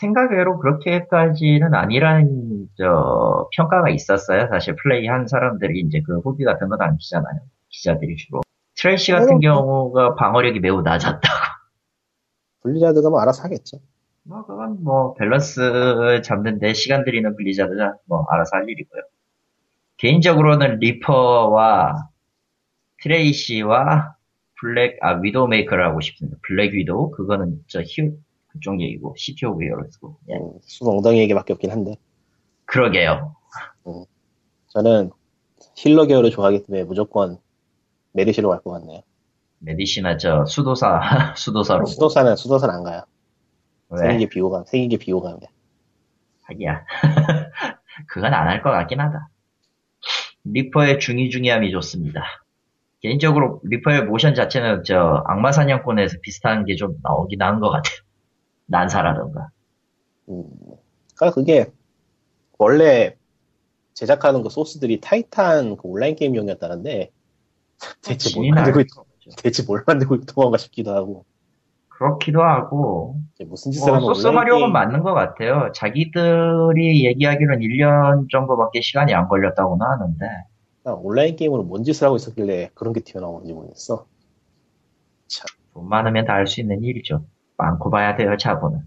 생각외로 그렇게까지는 아니라는 저 평가가 있었어요. 사실 플레이한 사람들이 이제 그 후기 같은 건 안 주잖아요. 기자들이 주로. 트레이서 같은 어, 경우가 방어력이 매우 낮았다고. 블리자드가 뭐 알아서 하겠죠. 뭐 그건 뭐 밸런스 잡는데 시간 들이는 블리자드가 뭐 알아서 할 일이고요. 개인적으로는 리퍼와 트레이서와 블랙 아 위도우 메이커를 하고 싶습니다. 블랙 위도우 그거는 저 히어 그쪽 얘기고 시티 오브 히어로즈고 예. 음, 순 엉덩이 얘기밖에 없긴 한데 그러게요. 저는 healer 계열을 좋아하기 때문에 무조건 메르시로 갈 것 같네요. 메디시나 저 수도사 [laughs] 수도사로 수도사는 수도사는 안 가요. 생긴 왜게 비호감, 생긴 게 비호감이야. 하기야 그건 안 할 것 같긴 하다. 리퍼의 중의중의함이 좋습니다. 개인적으로 리퍼의 모션 자체는 저 악마 사냥꾼에서 비슷한 게 좀 나오긴 한 것 같아요. 난사라던가. 음, 그러니까 그게 원래 제작하는 그 소스들이 타이탄 그 온라인 게임용이었다는데 대체 뭘 진이 만들고 날 있, [laughs] 대체 뭘 만들고 있던 건가 싶기도 하고 그렇기도 하고 무슨 짓을 뭐 하면 소스 게임 맞는 것 같아요. 자기들이 얘기하기로는 1년 정도밖에 시간이 안 걸렸다고는 하는데 온라인 게임으로 뭔 짓을 하고 있었길래 그런 게 튀어나오는지 모르겠어. 돈 많으면 다 할 수 있는 일이죠. 많고 봐야 돼요, 자본은.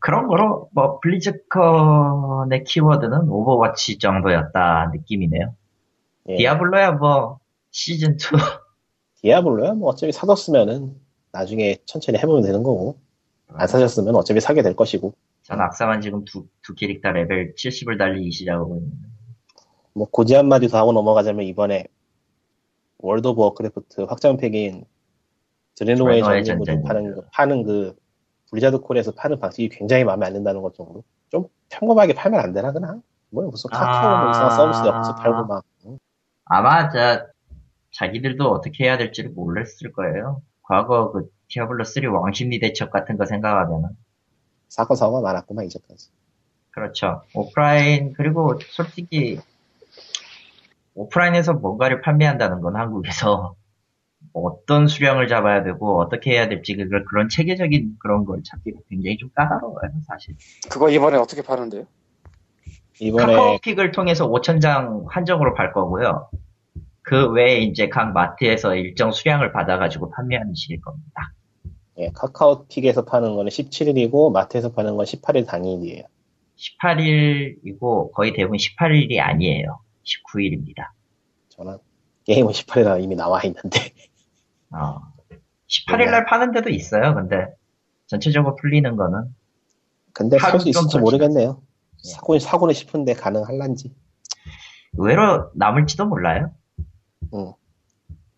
그런 거로 뭐 블리즈컨의 키워드는 오버워치 정도였다 느낌이네요. 예. 디아블로야 뭐 시즌 2 디아블로야 뭐 어차피 사뒀으면은 나중에 천천히 해보면 되는 거고 안 사셨으면 어차피 사게 될 것이고 전 악사만 지금 두, 두 캐릭터 레벨 70을 달리기 시작하고 있는데 뭐 고지 한마디 더 하고 넘어가자면 이번에 월드 오브 워크래프트 확장팩인 드레노어의 전쟁으로 전쟁. 파는, 그- 파는 그 블리자드 콜에서 파는 방식이 굉장히 마음에 안 든다는 것 정도 좀 평범하게 팔면 안 되나 그냥 뭐 무슨 카카오 뭐 아. 서비스 옆에서 팔고 막 응? 아마 저 자기들도 어떻게 해야 될지를 몰랐을 거예요. 과거 그 디아블로 3 왕십리 대첩 같은 거 생각하면은 사건 사고가 많았구만 이제까지 그렇죠. 오프라인 그리고 솔직히 오프라인에서 뭔가를 판매한다는 건 한국에서 [laughs] 어떤 수량을 잡아야 되고 어떻게 해야 될지 그걸 그런 체계적인 그런 걸 잡기가 굉장히 좀 까다로워요 사실. 그거 이번에 어떻게 파는데요? 이번에 카카오픽을 통해서 5천 장 한정으로 팔 거고요. 그 외에 이제 각 마트에서 일정 수량을 받아가지고 판매하는 식일 겁니다. 예, 카카오픽에서 파는 거는 17일이고 마트에서 파는 건 18일 당일이에요 18일이고 거의 대부분 18일이 아니에요. 19일입니다. 저는 게임은 18일에 이미 나와 있는데 어, 18일 날 파는 데도 있어요. 근데 전체적으로 풀리는 거는 근데 살 하루 수 있을지 좀 모르겠네요 예. 사고, 사고는 싶은데 가능할란지 의외로 남을지도 몰라요. 응.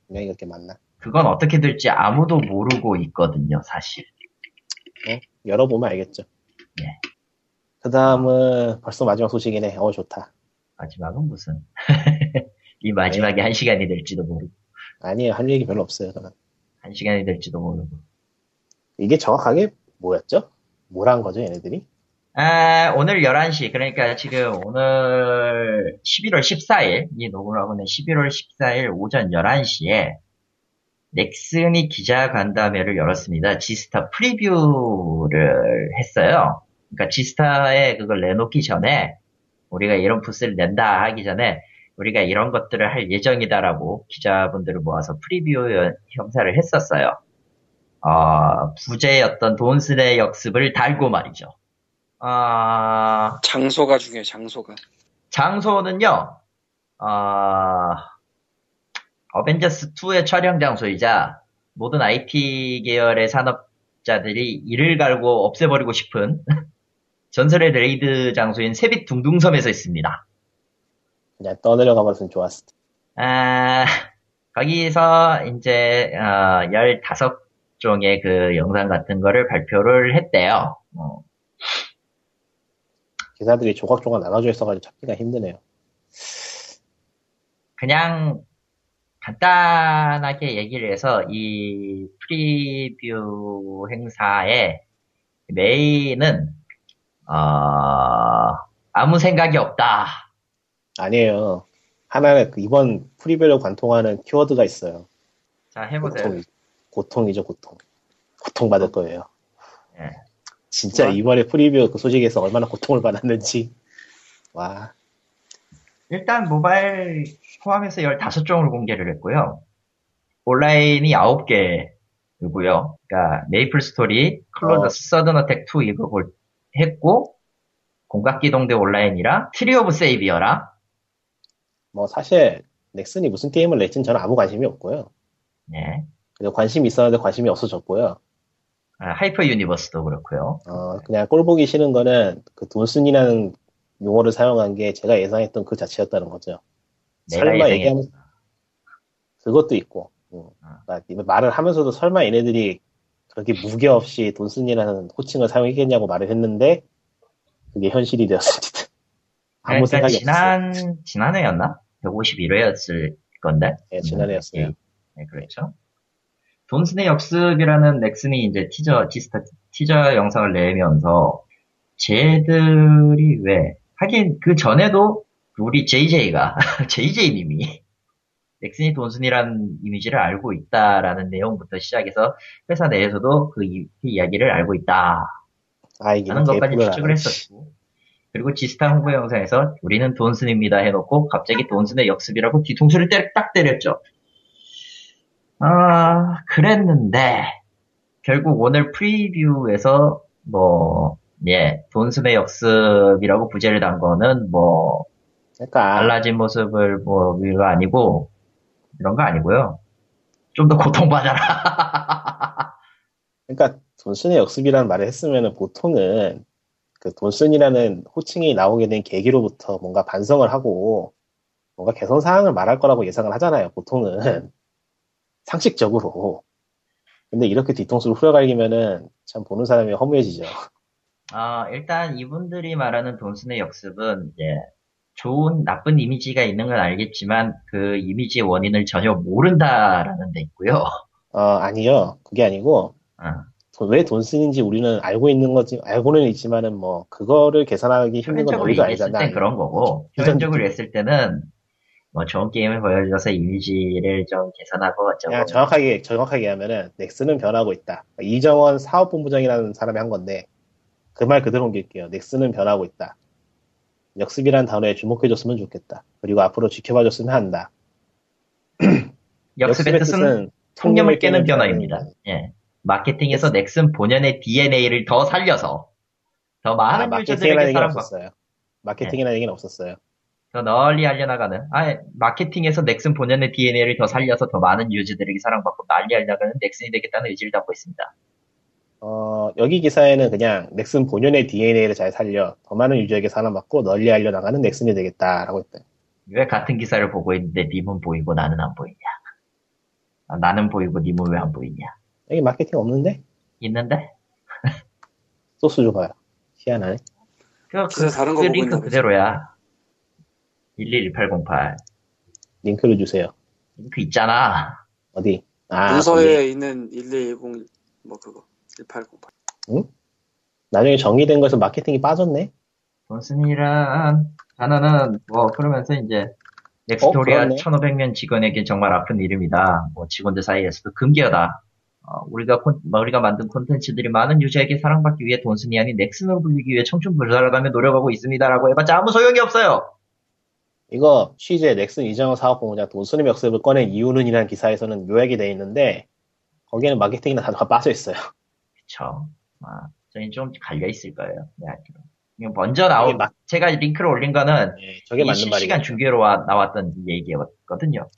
분명히 그렇게 맞나 그건 어떻게 될지 아무도 모르고 있거든요, 사실. 열어보면 알겠죠. 예. 그 다음은 벌써 마지막 소식이네. 어, 좋다. 마지막은 무슨. [laughs] 이 마지막이 한 시간이 될지도 모르고, 아니에요. 할 얘기 별로 없어요. 저는. 한 시간이 될지도 모르고. 이게 정확하게 뭐였죠? 뭐란 거죠, 얘네들이? 아, 오늘 11시, 그러니까 지금 오늘 11월 14일, 이 녹음을 하고 있는 11월 14일 오전 11시에 넥슨이 기자 간담회를 열었습니다. 지스타 프리뷰를 했어요. 그러니까 지스타에 그걸 내놓기 전에 우리가 이런 부스를 낸다 하기 전에 우리가 이런 것들을 할 예정이다라고 기자분들을 모아서 프리뷰 행사를 했었어요. 어, 부제였던 돈슨의 역습을 달고 말이죠. 아, 장소가 중요해, 장소가. 장소는요, 어, 어벤져스 2의 촬영 장소이자 모든 IT 계열의 산업자들이 이를 갈고 없애버리고 싶은 [laughs] 전설의 raid 장소인 세빛 둥둥섬에서 있습니다. 그냥 떠내려가 봤으면 좋았을 텐데. 아, 거기서 이제, 어, 15종의 그 영상 같은 거를 발표를 했대요. 어, 기사들이 조각조각 나눠져 있어가지고 찾기가 힘드네요. 그냥 간단하게 얘기를 해서 이 프리뷰 행사의 메인은 어, 아무 생각이 없다. 아니에요. 하나는 그 이번 프리뷰를 관통하는 키워드가 있어요. 자 해보세요. 고통, 고통이죠, 고통. 고통받을 거예요. 예. 진짜 뭐? 이번에 프리뷰 그 소식에서 얼마나 고통을 받았는지. 와, 일단 모바일 포함해서 15종을 공개를 했고요. 온라인이 9개이고요. 그러니까 메이플 스토리, 클로저 어. 서든 어택 2 이거 볼- 했고 공각기동대 온라인이랑 트리 오브 세이비어랑 뭐 사실 넥슨이 무슨 게임을 낼진 저는 아무 관심이 없고요. 네. 그리고 관심이 있었는데 관심이 없어졌고요. 아, 하이퍼 유니버스도 그렇고요. 어, 그냥 꼴 보기 싫은 거는 그 돈슨이라는 용어를 사용한 게 제가 예상했던 그 자체였다는 거죠. 설마 예상했- 얘기하면 그것도 있고 음. 아. 그러니까 말을 하면서도 설마 얘네들이 그렇게 무게 없이 돈슨이라는 호칭을 사용했겠냐고 말을 했는데 그게 현실이 되었습니다. [laughs] 아무 그러니까 생각이 없어요. 지난 지난해였나? 151회였을 건데. 예, 지난해였어요. 네, 그렇죠. 돈슨의 역습이라는 넥슨이 이제 티저, 티스타, 티저 영상을 내면서, 쟤들이 왜, 하긴 그 전에도 우리 JJ가, JJ님이, [laughs] 넥슨이 돈슨이라는 이미지를 알고 있다라는 내용부터 시작해서 회사 내에서도 그 이, 이야기를 알고 있다. 아, 라는 것까지 추측을. 했었고, 그리고 지스타 홍보 영상에서 우리는 돈슨입니다 해놓고 갑자기 돈슨의 역습이라고 뒤통수를 때, 딱 때렸죠. 아, 그랬는데, 결국 오늘 프리뷰에서 뭐, 예, 돈슨의 역습이라고 부제를 단 거는 뭐, 그러니까 달라진 모습을 뭐, 이거 아니고, 이런 거 아니고요. 좀 더 고통받아라. 그러니까 돈슨의 역습이라는 말을 했으면은 보통은 그 돈슨이라는 호칭이 나오게 된 계기로부터 뭔가 반성을 하고 뭔가 개선 사항을 말할 거라고 예상을 하잖아요. 보통은 상식적으로. 근데 이렇게 뒤통수를 후려갈기면은 참 보는 사람이 허무해지죠. 아, 일단 이분들이 말하는 돈슨의 역습은 이제 좋은 나쁜 이미지가 있는 건 알겠지만 그 이미지의 원인을 전혀 모른다라는 데 있고요. 어 아니요. 그게 아니고 아, 돈- 왜 돈슨인지 우리는 알고 있는 거지 알고는 있지만은 뭐 그거를 계산하기 힘든 건 너희도 알잖아. 땐 그런 거고 표면적으로 했을 때는 뭐 좋은 게임을 보여줘서 이미지를 좀 개선하고 어쩌고 정확하게 정확하게 하면은 넥슨은 변하고 있다. 이정원 사업본부장이라는 사람이 한 건데 그 말 그대로 옮길게요. 넥슨은 변하고 있다. 역습이란 단어에 주목해줬으면 좋겠다. 그리고 앞으로 지켜봐줬으면 한다. [clears throat] 역습의 뜻은 통념을 깨는 변화입니다. 예. 마케팅에서 넥슨 본연의 DNA를 더 살려서 더 아, 많은 마케팅이라는 유저들에게 없었어요. 마케팅이라는 얘기는 없었어요. 더 널리 알려나가는, 아, 마케팅에서 넥슨 본연의 DNA를 더 살려서 더 많은 유저들에게 사랑받고 널리 알려나가는 넥슨이 되겠다는 의지를 담고 있습니다. 어, 여기 기사에는 그냥 넥슨 본연의 DNA를 잘 살려 더 많은 유저에게 사랑받고 널리 알려나가는 넥슨이 되겠다라고 했대. 왜 같은 기사를 보고 있는데 님은 보이고 나는 안 보이냐? 아, 나는 보이고 님은 왜 안 보이냐? 여기 마케팅 없는데? 있는데? 소스 줘봐요. 희한하네. 그, 기사 그, 다른 거그 보고 링크. 그대로야. 111808. 링크를 주세요. 링크 있잖아. 어디? 아, 문서에 거기. 있는 1210, 뭐 그거. 1808. 나중에 정의된 거에서 마케팅이 빠졌네? 돈슨이란 단어는 뭐 그러면서 이제 넥스토리아 어, 그렇네. 1500년 직원에게 정말 아픈 이름이다. 뭐 직원들 사이에서도 금기어다. 어, 우리가 콘- 뭐 우리가 만든 콘텐츠들이 많은 유저에게 사랑받기 위해 돈슨이 아닌 넥슨으로 불리기 위해 청춘 불사하며 노력하고 있습니다라고 해봤자 아무 소용이 없어요. 이거 취재 넥슨 이정호 사업본부장 돈순의 역습을 꺼낸 이유는 이라는 기사에서는 요약이 돼 있는데 거기에는 마케팅이나 단어가 빠져 있어요. 그쵸. 아, 저희 좀 갈려 있을 거예요. 네, 먼저 나온 막- 제가 링크를 올린 거는 네, 저게 이 맞는 실시간 말이에요. 중계로 와- 나왔던 얘기였거든요.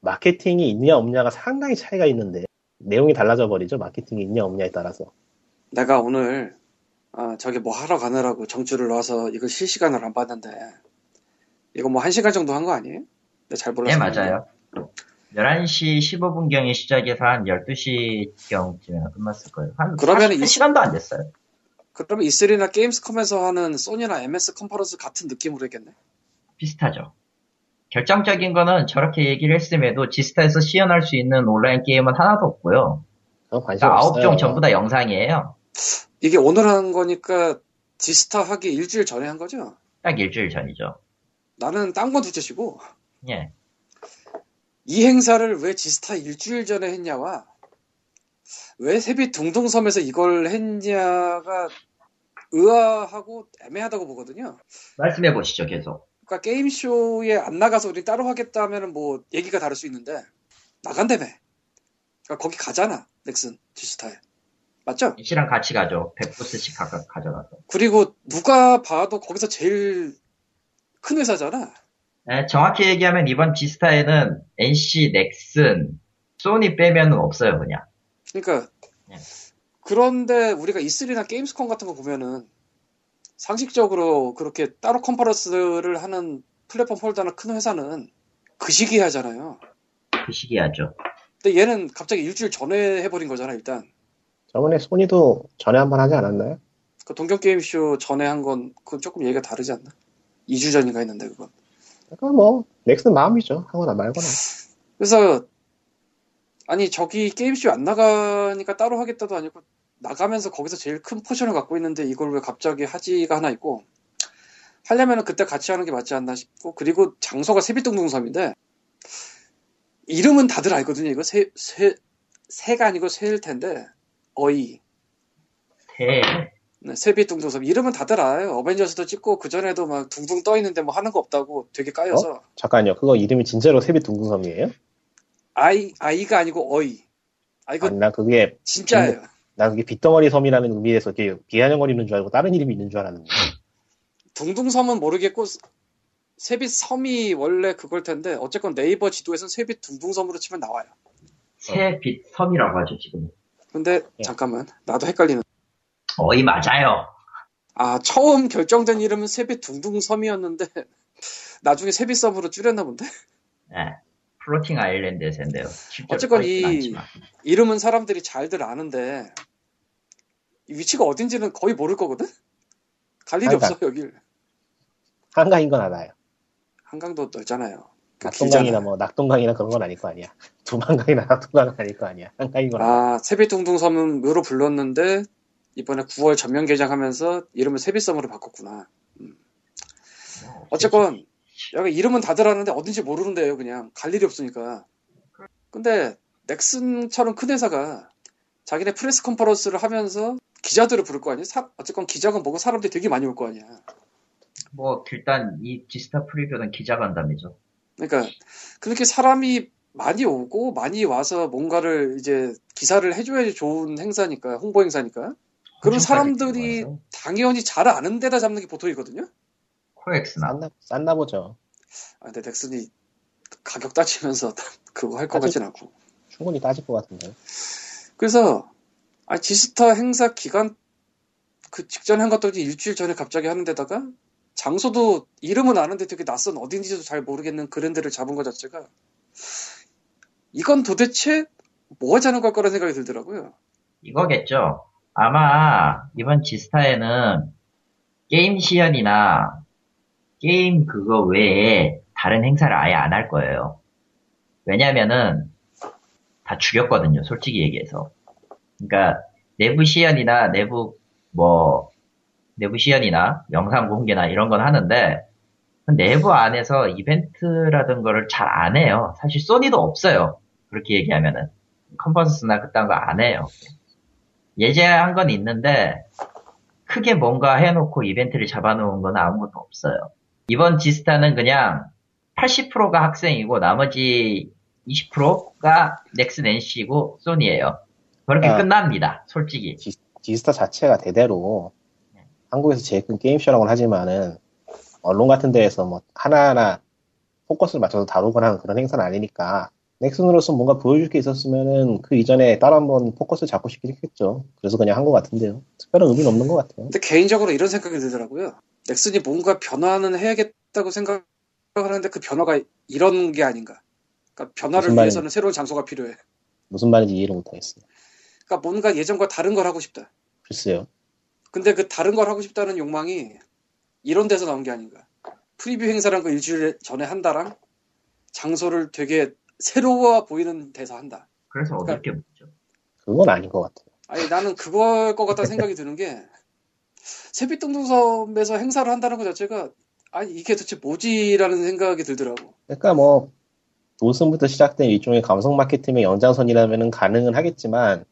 마케팅이 있냐 없냐가 상당히 차이가 있는데 내용이 달라져 버리죠. 마케팅이 있냐 없냐에 따라서. 내가 오늘, 아, 저기 뭐 하러 가느라고 정주를 놔서 이거 실시간으로 안 봤는데, 이거 뭐한 시간 정도 한 거 아니에요? 내가 잘 몰라서. 네, 맞아요. 11시 15분경에 시작해서 한 12시경쯤에 끝났을 거예요. 한, 그러면은 40 이- 시간도 안 됐어요. 그러면 E3나 게임스컴에서 하는 소니나 MS 컨퍼런스 같은 느낌으로 했겠네? 비슷하죠. 결정적인 거는 저렇게 얘기를 했음에도 지스타에서 시연할 수 있는 온라인 게임은 하나도 없고요. 그건 관심 그러니까 없어요. 9종 전부 다 영상이에요. 이게 오늘 한 거니까 지스타 하기 일주일 전에 한 거죠? 딱 일주일 전이죠. 나는 딴 건 둘째치고, 예. 이 행사를 왜 지스타 일주일 전에 했냐와 왜 세비 둥둥섬에서 이걸 했냐가 의아하고 애매하다고 보거든요. 말씀해 보시죠, 계속. 그러니까 게임 쇼에 안 나가서 우리 따로 하겠다면 뭐 얘기가 다를 수 있는데 나간다며. 그러니까 거기 가잖아. 넥슨 지스타에. 맞죠? 씨랑 같이 가죠. 100부스씩 각각 가져가서. 그리고 누가 봐도 거기서 제일 큰 회사잖아. 예, 정확히 얘기하면 이번 지스타에는 NC, 넥슨, 소니 빼면은 없어요, 그냥. 그러니까 네. 그런데 우리가 E3나 게임스컴 같은 거 보면은 상식적으로 그렇게 따로 컨퍼런스를 하는 플랫폼 홀더나 큰 회사는 그 시기에 하잖아요. 그 시기 하죠. 근데 얘는 갑자기 일주일 전에 해버린 거잖아 일단. 저번에 소니도 전에 한 번 하지 않았나요? 그 동경 게임쇼 전에 한 건 그건 조금 얘기가 다르지 않나? 2주 전인가 했는데 그건. 그러니까 뭐 넥슨 마음이죠. 하거나 말거나. 그래서 아니 저기 게임쇼 안 나가니까 따로 하겠다도 아니고 나가면서 거기서 제일 큰 포션을 갖고 있는데 이걸 왜 갑자기 하지가 하나 있고 하려면은 그때 같이 하는 게 맞지 않나 싶고 그리고 장소가 세빛동동섬인데 이름은 다들 알거든요 이거 세, 세, 새가 아니고 새일 텐데 어이 대 네, 세빛둥둥섬 이름은 다들 알아요 어벤져스도 찍고 그 전에도 막 둥둥 떠 있는데 뭐 하는 거 없다고 되게 까여서 잠깐요. 그거 이름이 진짜로 세빛 둥둥섬이에요? 아이 아이가 아니고 어이 아 이거 아니 나 그게 진짜예요 나 그게 빗덩어리 섬이라는 의미에서 이렇게 비아냥거리는 줄 알고 다른 이름이 있는 줄 알았는데. 둥둥섬은 모르겠고 세빛섬이 원래 그걸 텐데 어쨌건 네이버 지도에서는 세빛둥둥섬으로 치면 나와요. 새빛 섬이라고 하죠 지금. 근데 예. 잠깐만 나도 헷갈리는. 어이 맞아요. 아 처음 결정된 이름은 세빛둥둥섬이었는데 [laughs] 나중에 세빛섬으로 줄였나 본데. 예. 플로팅 아일랜드에서인데요. 실제로 어쨌건 이- 않지만. 이름은 사람들이 잘들 아는데 이 위치가 어딘지는 거의 모를 거거든. 갈 일이 그러니까. 없어 여길. 한강인 건 알아요. 한강도 넓잖아요. 그 낙동강이나 길잖아. 뭐 낙동강이나 그런 건 아닐 거 아니야. 두만강이나 [laughs] 낙동강은 아닐 거 아니야. 한강인 건 알아. 아, 세빛둥둥섬으로 불렀는데 이번에 9월 전면 개장하면서 이름을 세빛섬으로 바꿨구나. 뭐, 어쨌건 여기 이름은 다들 아는데 어딘지 모르는데요, 그냥 갈 일이 없으니까. 근데 넥슨처럼 큰 회사가 자기네 press conference를 하면서 기자들을 부를 거 아니야? 사- 어쨌건 기자가 뭐고 사람들이 되게 많이 올 거 아니야. 뭐 일단 이 지스타 프리뷰는 기자 간담이죠. 그러니까 그렇게 사람이 많이 오고 많이 와서 뭔가를 이제 기사를 해줘야지 좋은 행사니까 홍보 행사니까. 그럼 사람들이 당연히 잘 아는 데다 잡는 게 보통이거든요. 코엑스나 쌌나, 쌌나 보죠. 아, 근데 넥슨이 가격 따지면서 [laughs] 그거 할 것 같진 않고. 충분히 따질 것 같은데. 그래서 아 지스타 행사 기간 그 직전에 한 것도 일주일 전에 갑자기 하는 데다가 장소도 이름은 아는데 되게 낯선 어딘지도 잘 모르겠는 그런 데를 잡은 것 자체가 이건 도대체 뭐 하자는 걸 거라는 생각이 들더라고요. 이거겠죠. 아마 이번 지스타에는 게임 시연이나 게임 그거 외에 다른 행사를 아예 안 할 거예요. 왜냐면은 다 죽였거든요. 솔직히 얘기해서. 그러니까 내부 시연이나 내부 뭐 내부 시연이나 영상 공개나 이런 건 하는데 내부 안에서 이벤트라든 거를 잘 안 해요. 사실 소니도 없어요. 그렇게 얘기하면은 컨퍼런스나 그딴 거 안 해요. 예제한 건 있는데 크게 뭔가 해놓고 이벤트를 잡아놓은 건 아무것도 없어요. 이번 지스타는 그냥 80%가 학생이고 나머지 20%가 넥슨 NC고 소니예요. 그렇게 아. 끝납니다. 솔직히. 지 스타 자체가 대대로 한국에서 제일 큰 게임쇼라고는 하지만은 언론 같은 데에서 뭐 하나하나 포커스를 맞춰서 다루거나 하는 그런 행사는 아니니까 넥슨으로서 뭔가 보여줄 게 있었으면은 그 이전에 따로 한번 포커스 잡고 싶긴 했겠죠. 그래서 그냥 한 것 같은데요. 특별한 의미는 없는 것 같아요. 근데 개인적으로 이런 생각이 들더라고요. 넥슨이 뭔가 변화는 해야겠다고 생각을 하는데 그 변화가 이런 게 아닌가. 그러니까 변화를 말인- 위해서는 새로운 장소가 필요해. 무슨 말인지 이해를 못하겠어요. 그러니까 뭔가 예전과 다른 걸 하고 싶다. 글쎄요. 근데 그 다른 걸 하고 싶다는 욕망이 이런 데서 나온 게 아닌가. 프리뷰 행사란 거 일주일 전에 한다랑 장소를 되게 새로워 보이는 데서 한다. 그래서 그러니까 얻을 게 없죠. 그건 아닌 것 같아요. 아니 나는 그걸 것 같다는 생각이 드는 게 세빛동동섬에서 행사를 한다는 것 자체가 아니 이게 도대체 뭐지라는 생각이 들더라고. 그러니까 뭐 도슨부터 시작된 일종의 감성 마케팅의 연장선이라면은 가능은 하겠지만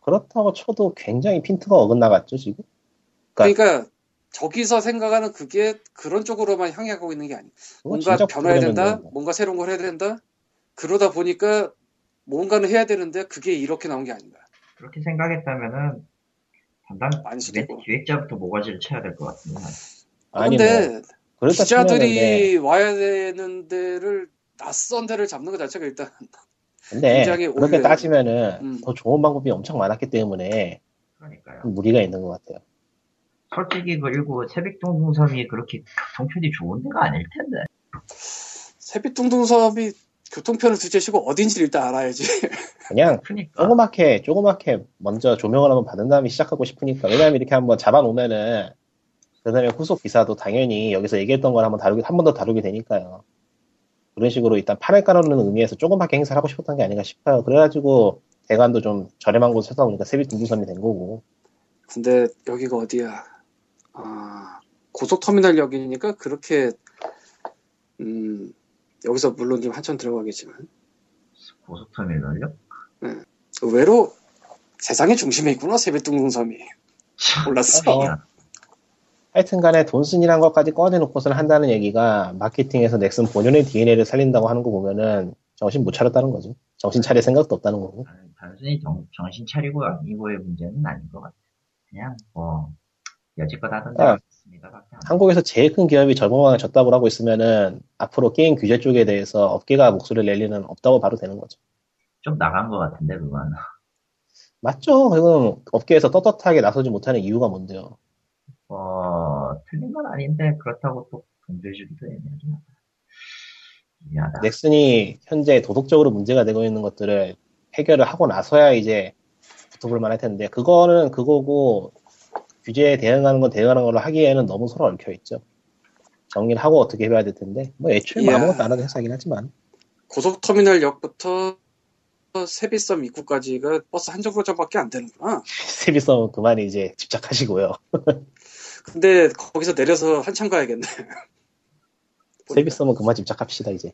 그렇다고 쳐도 굉장히 핀트가 어긋나갔죠 지금. 그러니까 저기서 생각하는 그게 그런 쪽으로만 향해 가고 있는 게 아니야. 그거 뭔가 변화해야 된다. 뭔가 새로운 걸 해야 된다. 그러다 보니까 뭔가는 해야 되는데 그게 이렇게 나온 게 아닌가. 그렇게 생각했다면은 담당. 기획자부터 모가지를 쳐야 될 것 같은데. 아니 뭐 치면은 네. 기자들이 와야 되는 데를 낯선 데를 잡는 것 자체가 일단 근데 굉장히 그렇게 오히려- 따지면은 음. 더 좋은 방법이 엄청 많았기 때문에 그러니까요. 무리가 있는 것 같아요. 솔직히 그리고 세빛동동섬이 그렇게 교통편이 좋은 데가 아닐 텐데. 세빛둥둥섬이 교통편을 둘째치고 어딘지를 일단 알아야지. [laughs] 그냥 그러니까 조그맣게 조그맣게 먼저 조명을 한번 받은 다음에 시작하고 싶으니까 왜냐면 이렇게 한번 잡아놓으면은 그 다음에 후속 기사도 당연히 여기서 얘기했던 걸 한번 다루게, 한번 더 다루게 되니까요. 그런 식으로 일단 판을 깔아놓는 의미에서 조금밖에 행사를 하고 싶었던 게 아닌가 싶어요. 그래가지고 대관도 좀 저렴한 곳에 서 보니까 세비 등구선이 된 거고. 근데 여기가 어디야? 아, 고속터미널역이니까 그렇게 음, 여기서 물론 좀 한참 들어가겠지만 고속터미널요? 의외로 세상의 중심에 있구나 세뱃둥궁섬이 몰랐어. 어. 하여튼 간에 돈순이란 것까지 꺼내놓고서는 한다는 얘기가 마케팅에서 넥슨 본연의 DNA를 살린다고 하는 거 보면은 정신 못 차렸다는 거죠. 정신 차릴 생각도 없다는 거고. 단순히 정, 정신 차리고 아니고의 문제는 아닌 것 같아요. 그냥 뭐 여지껏 하던 대로 아, 했습니다. 한국에서 제일 큰 기업이 절망에 졌다고 하고 있으면은 앞으로 게임 규제 쪽에 대해서 업계가 목소리를 낼 리는 없다고 봐도 되는 거죠. 좀 나간 것 같은데 그건. 맞죠? 그럼 업계에서 떳떳하게 나서지 못하는 이유가 뭔데요? 뭐 틀린 건 아닌데 그렇다고 또 동조해주기도 애매하긴 하다. 미안하다. 넥슨이 현재 도덕적으로 문제가 되고 있는 것들을 해결을 하고 나서야 이제 붙어볼 만할 텐데 그거는 그거고 규제에 대응하는 건 대응하는 걸로 하기에는 너무 서로 얽혀 있죠. 정리를 하고 어떻게 해야 될 텐데 뭐 애초에 뭐. 아무것도 안 하는 회사긴 하지만 고속터미널 역부터 세비섬 입구까지가 버스 한 정거장밖에 안 되는구나. [laughs] 세비섬 그만 이제 집착하시고요. [laughs] 근데 거기서 내려서 한참 가야겠네. [laughs] 세비섬은 그만 집착합시다 이제.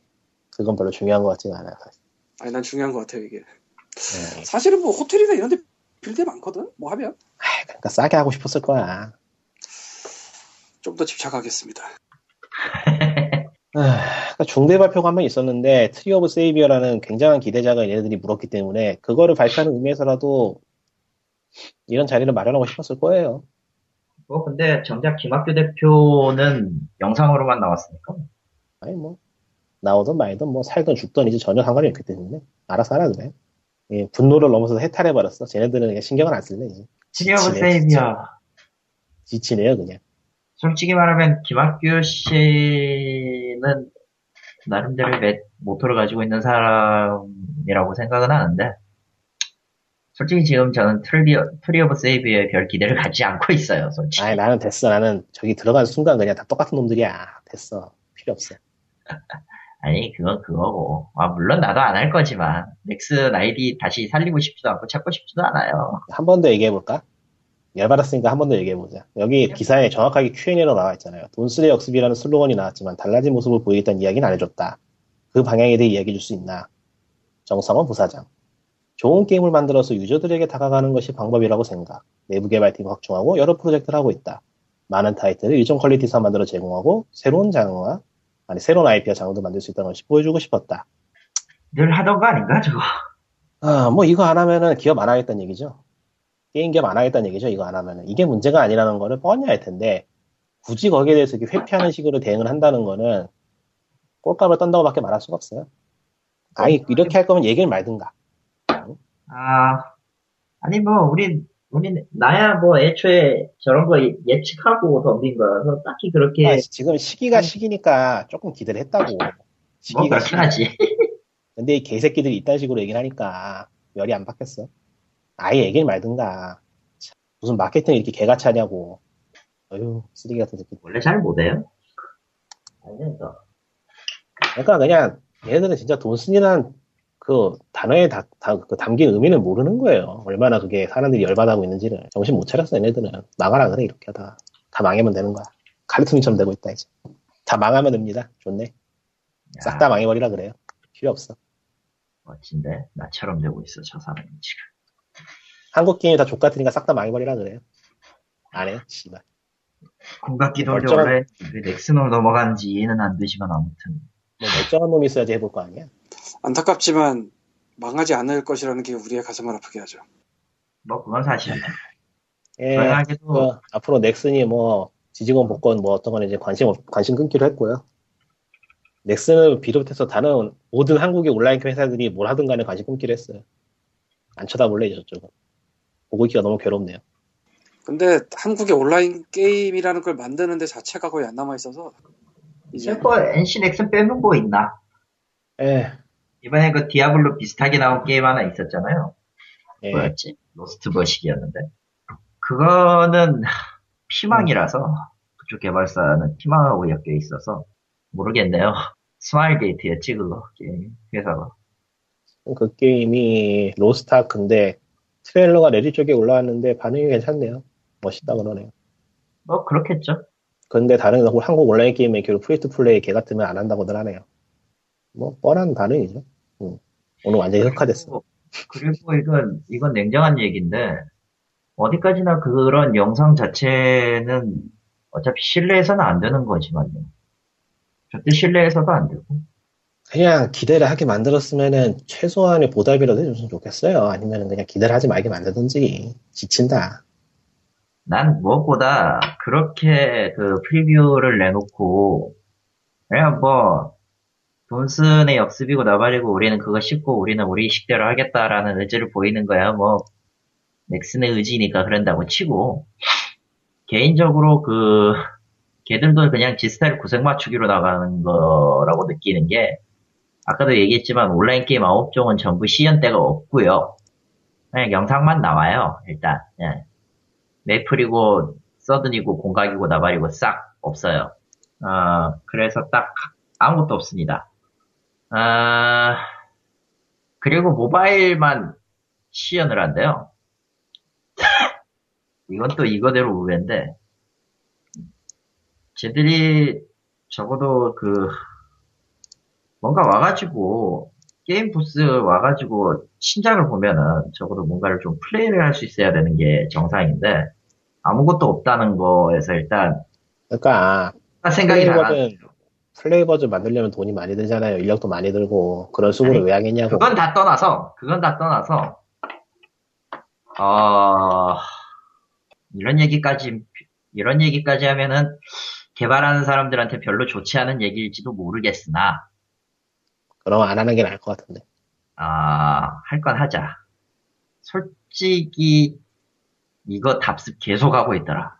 그건 별로 중요한 것 같지는 않아요. 사실. 아니 난 중요한 것 같아요 이게. 네. 사실은 뭐 호텔이나 이런 데 빌데 많거든. 뭐 하면 그러니까 싸게 하고 싶었을 거야. 좀 더 집착하겠습니다. [laughs] 아, 그러니까 중대 발표가 한 번 있었는데 트리 오브 세이비어라는 굉장한 기대작을 얘네들이 물었기 때문에 그거를 발표하는 의미에서라도 이런 자리를 마련하고 싶었을 거예요. 뭐 근데 정작 김학규 대표는 영상으로만 나왔으니까 아니 뭐 나오든 말든 뭐 살든 죽든 이제 전혀 상관이 없기 때문에 알아서 하라 그래. 예, 분노를 넘어서 해탈해버렸어. 쟤네들은 그냥 신경을 안 쓸래 이제. 트리 오브 지치네, 세이비어 지치네요 그냥. 솔직히 말하면 김학규 씨는 나름대로 매- 모토를 가지고 있는 사람이라고 생각은 하는데 솔직히 지금 저는 트리, 트리 오브 세이비어에 별 기대를 갖지 않고 있어요 솔직히 아이 나는 됐어. 나는 저기 들어간 순간 그냥 다 똑같은 놈들이야. 됐어. 필요 없어. [laughs] 아니 그건 그거고 아, 물론 나도 안 할 거지만 넥슨 아이디 다시 살리고 싶지도 않고 찾고 싶지도 않아요 한 번 더 얘기해볼까? 열받았으니까 한 번 더 얘기해보자. 여기 기사에 정확하게 Q&A로 나와 있잖아요. 돈쓰레 역습이라는 슬로건이 나왔지만 달라진 모습을 보이겠다는 이야기는 안 해줬다. 그 방향에 대해 이야기해 줄 수 있나? 정성원 부사장. 좋은 게임을 만들어서 유저들에게 다가가는 것이 방법이라고 생각. 내부 개발팀을 확충하고 여러 프로젝트를 하고 있다. 많은 타이틀을 일정 퀄리티에서 만들어 제공하고 새로운 장르와 아니 새로운 IP와 장르도 만들 수 있다는 것이 보여주고 싶었다. 늘 하던 거 아닌가 저거 아, 뭐 이거 안 하면은 기업 안 하겠다는 얘기죠. 게임 기업 안 하겠다는 얘기죠. 이거 안 하면은. 이게 문제가 아니라는 거를 뻔히 알 텐데, 굳이 거기에 대해서 이렇게 회피하는 식으로 대응을 한다는 거는 꼴값을 떤다고 밖에 말할 수가 없어요. 아니, 이렇게 할 거면 얘기를 말든가. 아 아니 뭐 우리 우리 나야 뭐 애초에 저런 거 예측하고 덤빈 거라서 딱히 그렇게 아, 지금 시기가 시기니까 조금 기대를 했다고. 뭐 시기가 그렇긴 하지 [laughs] 근데 이 개새끼들이 이딴 식으로 얘기를 하니까 열이 안 받겠어. 아예 얘기를 말든가. 참, 무슨 마케팅 이렇게 개같이 하냐고. 어휴, 쓰레기 같은 새끼. 원래 잘 못해요 아니 그러니까 그러니까 그냥 얘네들은 진짜 돈순이란 그 단어에 다, 다- 그 담긴 의미를 모르는 거예요. 얼마나 그게 사람들이 열받아하고 있는지를. 정신 못 차렸어, 얘네들은. 나가라 그래, 이렇게 하다가. 다 망하면 되는 거야. 칼리토니처럼 되고 있다, 이제. 다 망하면 됩니다. 좋네. 싹 다 망해버리라 그래요. 필요 없어. 멋진데 나처럼 되고 있어 저 사람이 지금 한국 게임이 다 족같으니까 싹 다 망해버리라 그래요. 안 해요, 씨발. 공각기도 멀쩡한- 원래 왜 넥슨으로 넘어가는지 이해는 안 되지만 아무튼 뭐 멀쩡한 놈이 있어야지 해볼 거 아니야. 안타깝지만 망하지 않을 것이라는 게 우리의 가슴을 아프게 하죠. 뭐 그건 사실이다 예, 그 앞으로 넥슨이 뭐 지직원 복권 뭐 어떤 건 이제 관심 없- 관심 끊기로 했고요. 넥슨을 비롯해서 다른 모든 한국의 온라인 게임 회사들이 뭘 하든 간에 관심 끊기로 했어요. 안 쳐다볼래 저쪽은. 보고 있기가 너무 괴롭네요. 근데 한국의 온라인 게임이라는 걸 만드는 데 자체가 거의 안 남아 있어서 이제 뭐 NC 넥슨 빼면 뭐 있나 예, 이번에 그 디아블로 비슷하게 나온 게임 하나 있었잖아요 예. 뭐였지? 로스트 뭐시기였는데 그거는 피망이라서 그쪽 개발사는 팀하고 엮여 있어서 모르겠네요. [laughs] 스마일 게이트였지 그거 게임 회사가. 그 게임이 로스트아크인데 트레일러가 레딧 쪽에 올라왔는데 반응이 괜찮네요. 멋있다 그러네요. 뭐 그렇겠죠. 근데 다른 한국 온라인 게임 메이커로 free to play 개 같으면 안 한다고들 하네요. 뭐 뻔한 반응이죠. 응. 오늘 완전히 흑화됐어. 그리고, 그리고 이건 이건 냉정한 얘기인데 어디까지나 그런 영상 자체는 어차피 신뢰해서는 안 되는 거지만요. 절대 신뢰해서도 안 되고. 그냥 기대를 하게 만들었으면은 최소한의 보답이라도 해줬으면 좋겠어요. 아니면 그냥 기대를 하지 말게 만들든지 지친다. 난 무엇보다 그렇게 그 프리뷰를 내놓고 그냥 뭐 돈 쓰네 역습이고 나발이고 우리는 그거 씹고 우리는 우리 식대로 하겠다라는 의지를 보이는 거야 뭐 넥슨의 의지니까 그런다고 치고 개인적으로 그 걔들도 그냥 지 스타일 구색 맞추기로 나가는 거라고 느끼는 게 아까도 얘기했지만 온라인 게임 9종은 전부 시연대가 없고요 그냥 영상만 나와요 일단 예. 메이플이고 서든이고 공각이고 나발이고 싹 없어요. 어, 그래서 딱 아무것도 없습니다. 아, 그리고 모바일만 시연을 한대요. 이건 또 이거대로 우회인데 쟤들이 적어도 그 뭔가 와가지고 게임 부스 와가지고 신작을 보면은 적어도 뭔가를 좀 플레이를 할 수 있어야 되는 게 정상인데 아무것도 없다는 거에서 일단 그러니까 생각이 버전 플레이 버전 만들려면 돈이 많이 들잖아요. 인력도 많이 들고 그런 수고를 아니, 왜 하겠냐고. 그건 다 떠나서 그건 다 떠나서 어 이런 얘기까지 이런 얘기까지 하면은 개발하는 사람들한테 별로 좋지 않은 얘기일지도 모르겠으나 그러면 안 하는 게 나을 것 같은데. 아, 할 건 하자. 솔직히, 이거 답습 계속 하고 있더라.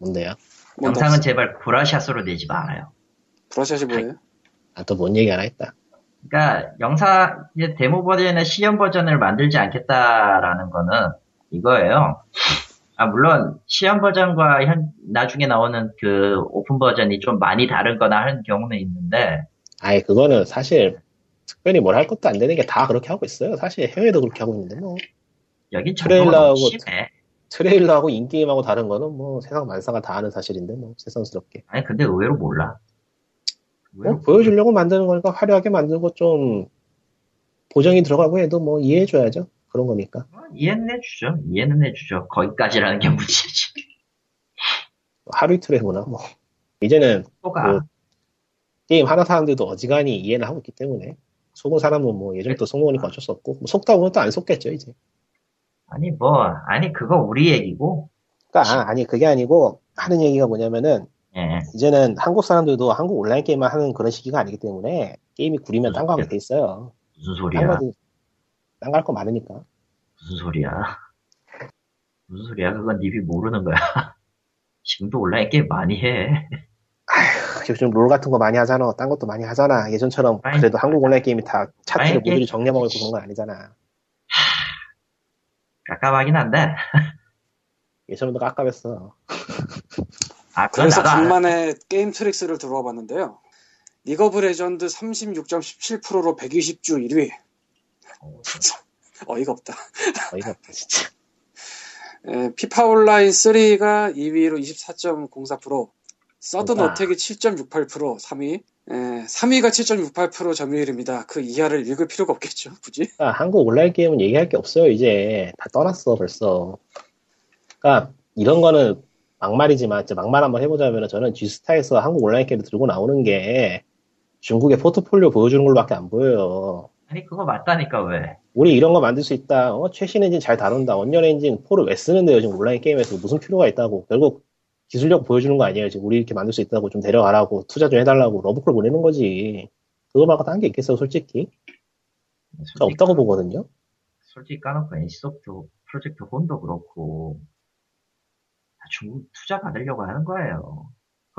뭔데요? 영상은 제발 구라샷으로 내지 말아요. 브라샷이 뭐예요? 아 또 뭔 얘기 하나 했다. 그러니까, 영상, 이제 데모 버전의 시연 버전을 만들지 않겠다라는 거는 이거예요. 아, 물론, 시연 버전과 현, 나중에 나오는 그 오픈 버전이 좀 많이 다른 거나 하는 경우는 있는데, 아예 그거는 사실 특별히 뭘 할 것도 안 되는 게 다 그렇게 하고 있어요. 사실 해외도 그렇게 하고 있는데 뭐 너무 트레일러하고 심해. 트레일러하고 인게임하고 다른 거는 뭐 세상 만사가 다 아는 사실인데 뭐 새삼스럽게 아니, 근데 의외로 몰라. 의외로 뭐 보여주려고 만드는 거니까 화려하게 만들고 좀 보정이 들어가고 해도 뭐 이해해줘야죠. 그런 거니까. 뭐 이해는 해주죠. 이해는 해주죠. 거기까지라는 게 문제지. 하루 이틀 해보나 뭐. 이제는 그 게임 하는 사람들도 어지간히 이해는 하고 있기 때문에 속은 사람은 뭐 예전부터 속먹으니까 어쩔 수 없고 뭐 속다 보면 또 안 속겠죠 이제. 아니 뭐 아니 그거 우리 얘기고 그러니까 아니 그게 아니고 하는 얘기가 뭐냐면은 예 이제는 한국 사람들도 한국 온라인 게임만 하는 그런 시기가 아니기 때문에 게임이 구리면 딴 거 하게 돼 있어요. 무슨 딴 소리야 거지. 딴거 할 거 많으니까. 무슨 소리야 무슨 소리야 그건 님이 모르는 거야 [laughs] 지금도 온라인 게임 많이 해 요즘 롤 같은 거 많이 하잖아. 딴 것도 많이 하잖아. 예전처럼 아니, 그래도 한국 온라인 게임이 다 차트를 아니, 모조리 게임- 정리해먹을 그런 건 아니잖아. 깝깝하긴 한데 예전보다 깝깝했어. [laughs] 아 그래서. 간만에 게임 트릭스를 들어와 봤는데요. 리그 오브 레전드 36.17%로 120주 1위. 어이가 없다. 어이가 없다 진짜. 에, 피파 온라인 3가 2위로 24.04%, 서든. 어택이 7.68% 3위, 에, 3위가 7.68% 점유율입니다. 그 이하를 읽을 필요가 없겠죠, 굳이? 그러니까 한국 온라인 게임은 얘기할 게 없어요. 이제 다 떠났어 벌써. 그러니까 이런 거는 막말이지만 막말 한번 해보자면 저는 G스타에서 한국 온라인 게임을 들고 나오는 게 중국의 포트폴리오 보여주는 걸로밖에 안 보여요. 아니 그거 맞다니까 왜 우리 이런 거 만들 수 있다. 어, 최신 엔진 잘 다룬다. 언리얼 엔진 4를 왜 쓰는데요? 지금 온라인 게임에서 무슨 필요가 있다고. 결국 기술력 보여주는 거 아니에요. 지금 우리 이렇게 만들 수 있다고 좀 데려가라고 투자 좀 해달라고 러브콜 보내는 거지. 그거 말고 딴 게 있겠어요, 솔직히. 저 솔직히, 없다고 보거든요. 솔직히 까놓고 NC소프트 프로젝트 혼도 그렇고 다 중국 투자 받으려고 하는 거예요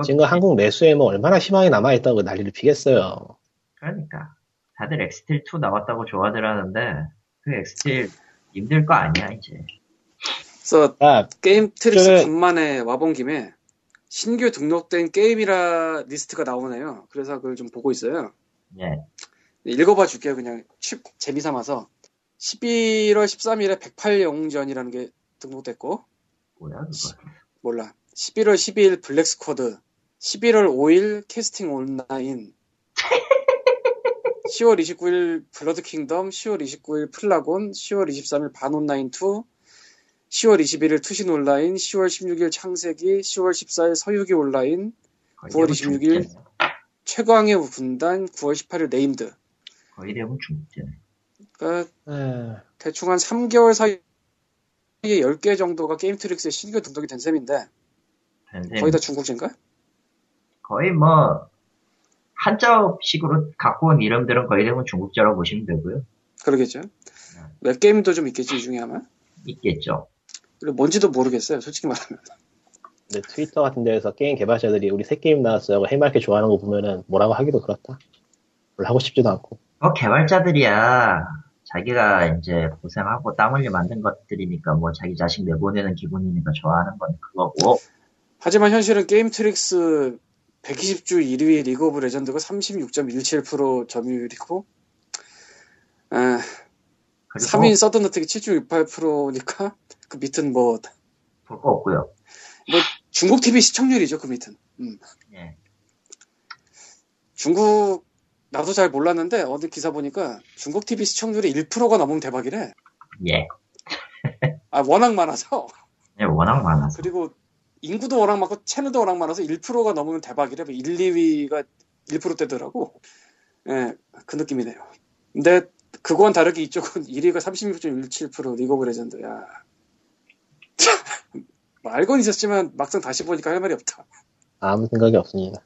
지금 한국 내수에 뭐 얼마나 희망이 남아있다고 난리를 피겠어요. 그러니까 다들 엑스틸 2 나왔다고 좋아들 하는데 그 엑스틸 힘들 거 아니야 이제 그래서 아, 게임 트릭스 저는- 간만에 와본 김에 신규 등록된 게임이라 리스트가 나오네요. 그래서 그걸 좀 보고 있어요. 예. 읽어봐 줄게요. 그냥 취, 재미 삼아서 11월 13일에 108영전이라는 게 등록됐고 뭐야 그거. 몰라. 11월 12일 블랙 스쿼드, 11월 5일 캐스팅 온라인, [laughs] 10월 29일 블러드 킹덤, 10월 29일 플라곤, 10월 23일 반 온라인 2, 10월 21일 투신 온라인, 10월 16일 창세기, 10월 14일 서유기 온라인, 거의 9월 대부분 26일. 중국제네. 최강의 군단, 9월 18일 네임드. 거의 대부분 중국제네. 그러니까 아, 대충 한 3개월 사이 에 10개 정도가 게임 트릭스에 신규 등록이 된 셈인데 펜셈 거의 다 중국제인가? 거의 뭐 한자식으로 갖고 온 이름들은 거의 대부분 중국제라고 보시면 되고요. 그러겠죠. 웹 게임도 좀 있겠지 이 중에 아마. 있겠죠. 그리고 뭔지도 모르겠어요. 솔직히 말하면. 근데 트위터 같은 데에서 게임 개발자들이 우리 새 게임 나왔어요 하고 해맑게 좋아하는 거 보면은 뭐라고 하기도 그렇다. 별로 하고 싶지도 않고. 뭐 개발자들이야 자기가 이제 고생하고 땀 흘려 만든 것들이니까 뭐 자기 자식 내보내는 기분이니까 좋아하는 건 그거고 하지만 현실은 게임 트릭스 120주 1위 리그 오브 레전드가 36.17% 점유율이고 아, 그리고 3위 서든어택이 7.68%니까 그 밑은 뭐, 볼 거 없고요. 중국 TV 시청률이죠 그 밑은. 음. 예. 중국 나도 잘 몰랐는데 어디 기사 보니까 중국 TV 시청률이 1%가 넘으면 대박이래. 예. 아 워낙 많아서 예, 워낙 많아서. 그리고 인구도 워낙 많고 채널도 워낙 많아서 1%가 넘으면 대박이래. 1, 2위가 1%대더라고. 예, 그 느낌이네요. 근데 그거와는 다르게 이쪽은 1위가 36.17% 리그 오브 레전드. 야. 뭐 알고는 있었지만 막상 다시 보니까 할 말이 없다. 아무 생각이 없습니다.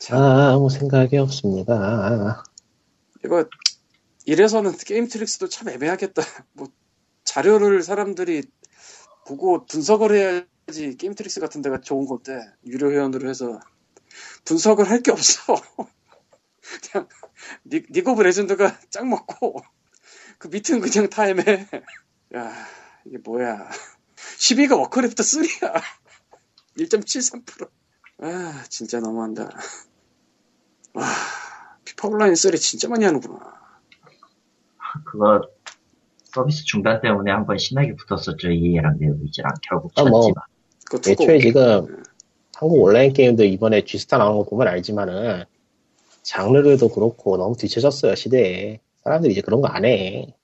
참. 아무 생각이 없습니다. 이거 이래서는 게임 트릭스도 참 애매하겠다. [laughs] 뭐 자료를 사람들이 보고 분석을 해야지 게임 트릭스 같은 데가 좋은 건데 유료 회원으로 해서 분석을 할 게 없어. [laughs] 그냥 니, League of Legend가 짱 먹고 그 밑은 그냥 다 애매해. [laughs] 야 이게 뭐야. 2위가 Warcraft 3야. 1.73%. 아 진짜 너무한다. 와 FIFA Online 3 진짜 많이 하는구나. 그거 서비스 중단 때문에 한 번 신나게 붙었었죠. EA랑 네오위즈랑 결국 아, 뭐. 쳤지만. 그거 두고 애초에 지금 한국 온라인 게임도 이번에 G스타 나온 거 보면 알지만은 장르들도 그렇고 너무 뒤쳐졌어요 시대에 사람들이 이제 그런 거 안 해.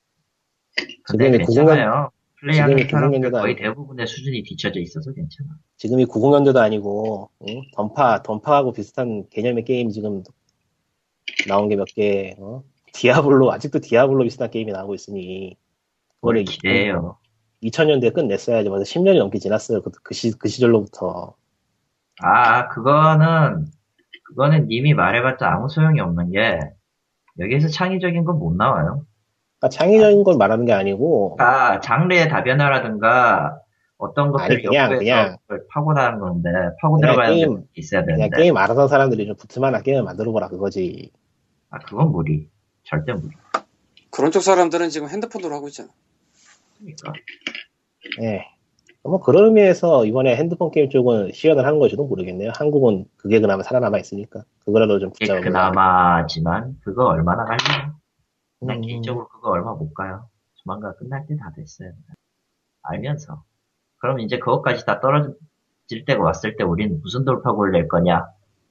근데 지금이 90년 괜찮아요. 플레이하는 사람들 90년대도 거의. 대부분의 수준이 뒤쳐져 있어서 괜찮아. 지금이 90년대도 아니고 응? 던파 던파하고 비슷한 개념의 게임 지금 나온 게 몇 개. 어? Diablo 아직도 Diablo 비슷한 게임이 나오고 있으니 뭘 그거를 기대해요. 2000년대에 끝냈어야지 벌써 10년이 넘게 지났어요 그, 그, 시, 그 시절로부터 아, 그거는, 그거는 님이 말해봤자 아무 소용이 없는 게, 여기에서 창의적인 건 못 나와요. 그러니까 창의적인 걸 말하는 게 아니고 아, 장르의 다변화라든가, 어떤 아니, 그냥, 그냥. 파고나는 건데, 파고 그냥 들어가는 게임, 게 있어야 그냥 되는데. 게임 알아서 사람들이 좀 붙을만한 게임을 만들어보라 그거지 아, 그건 무리. 절대 무리. 그런 쪽 사람들은 지금 핸드폰으로 하고 있잖아. 그러니까. 예. 뭐 그런 의미에서 이번에 핸드폰 게임 쪽은 시연을 한 건지도 모르겠네요. 한국은 그게 그나마 살아남아 있으니까 그거라도 좀 붙잡아. 그나마지만, 그거 얼마나 갈려요? 난 음. 개인적으로 그거 얼마 못 가요. 조만간 끝날 때 다 됐어요. 알면서. 그럼 이제 그것까지 다 떨어질 때가 왔을 때 우리는 무슨 돌파구를 낼 거냐?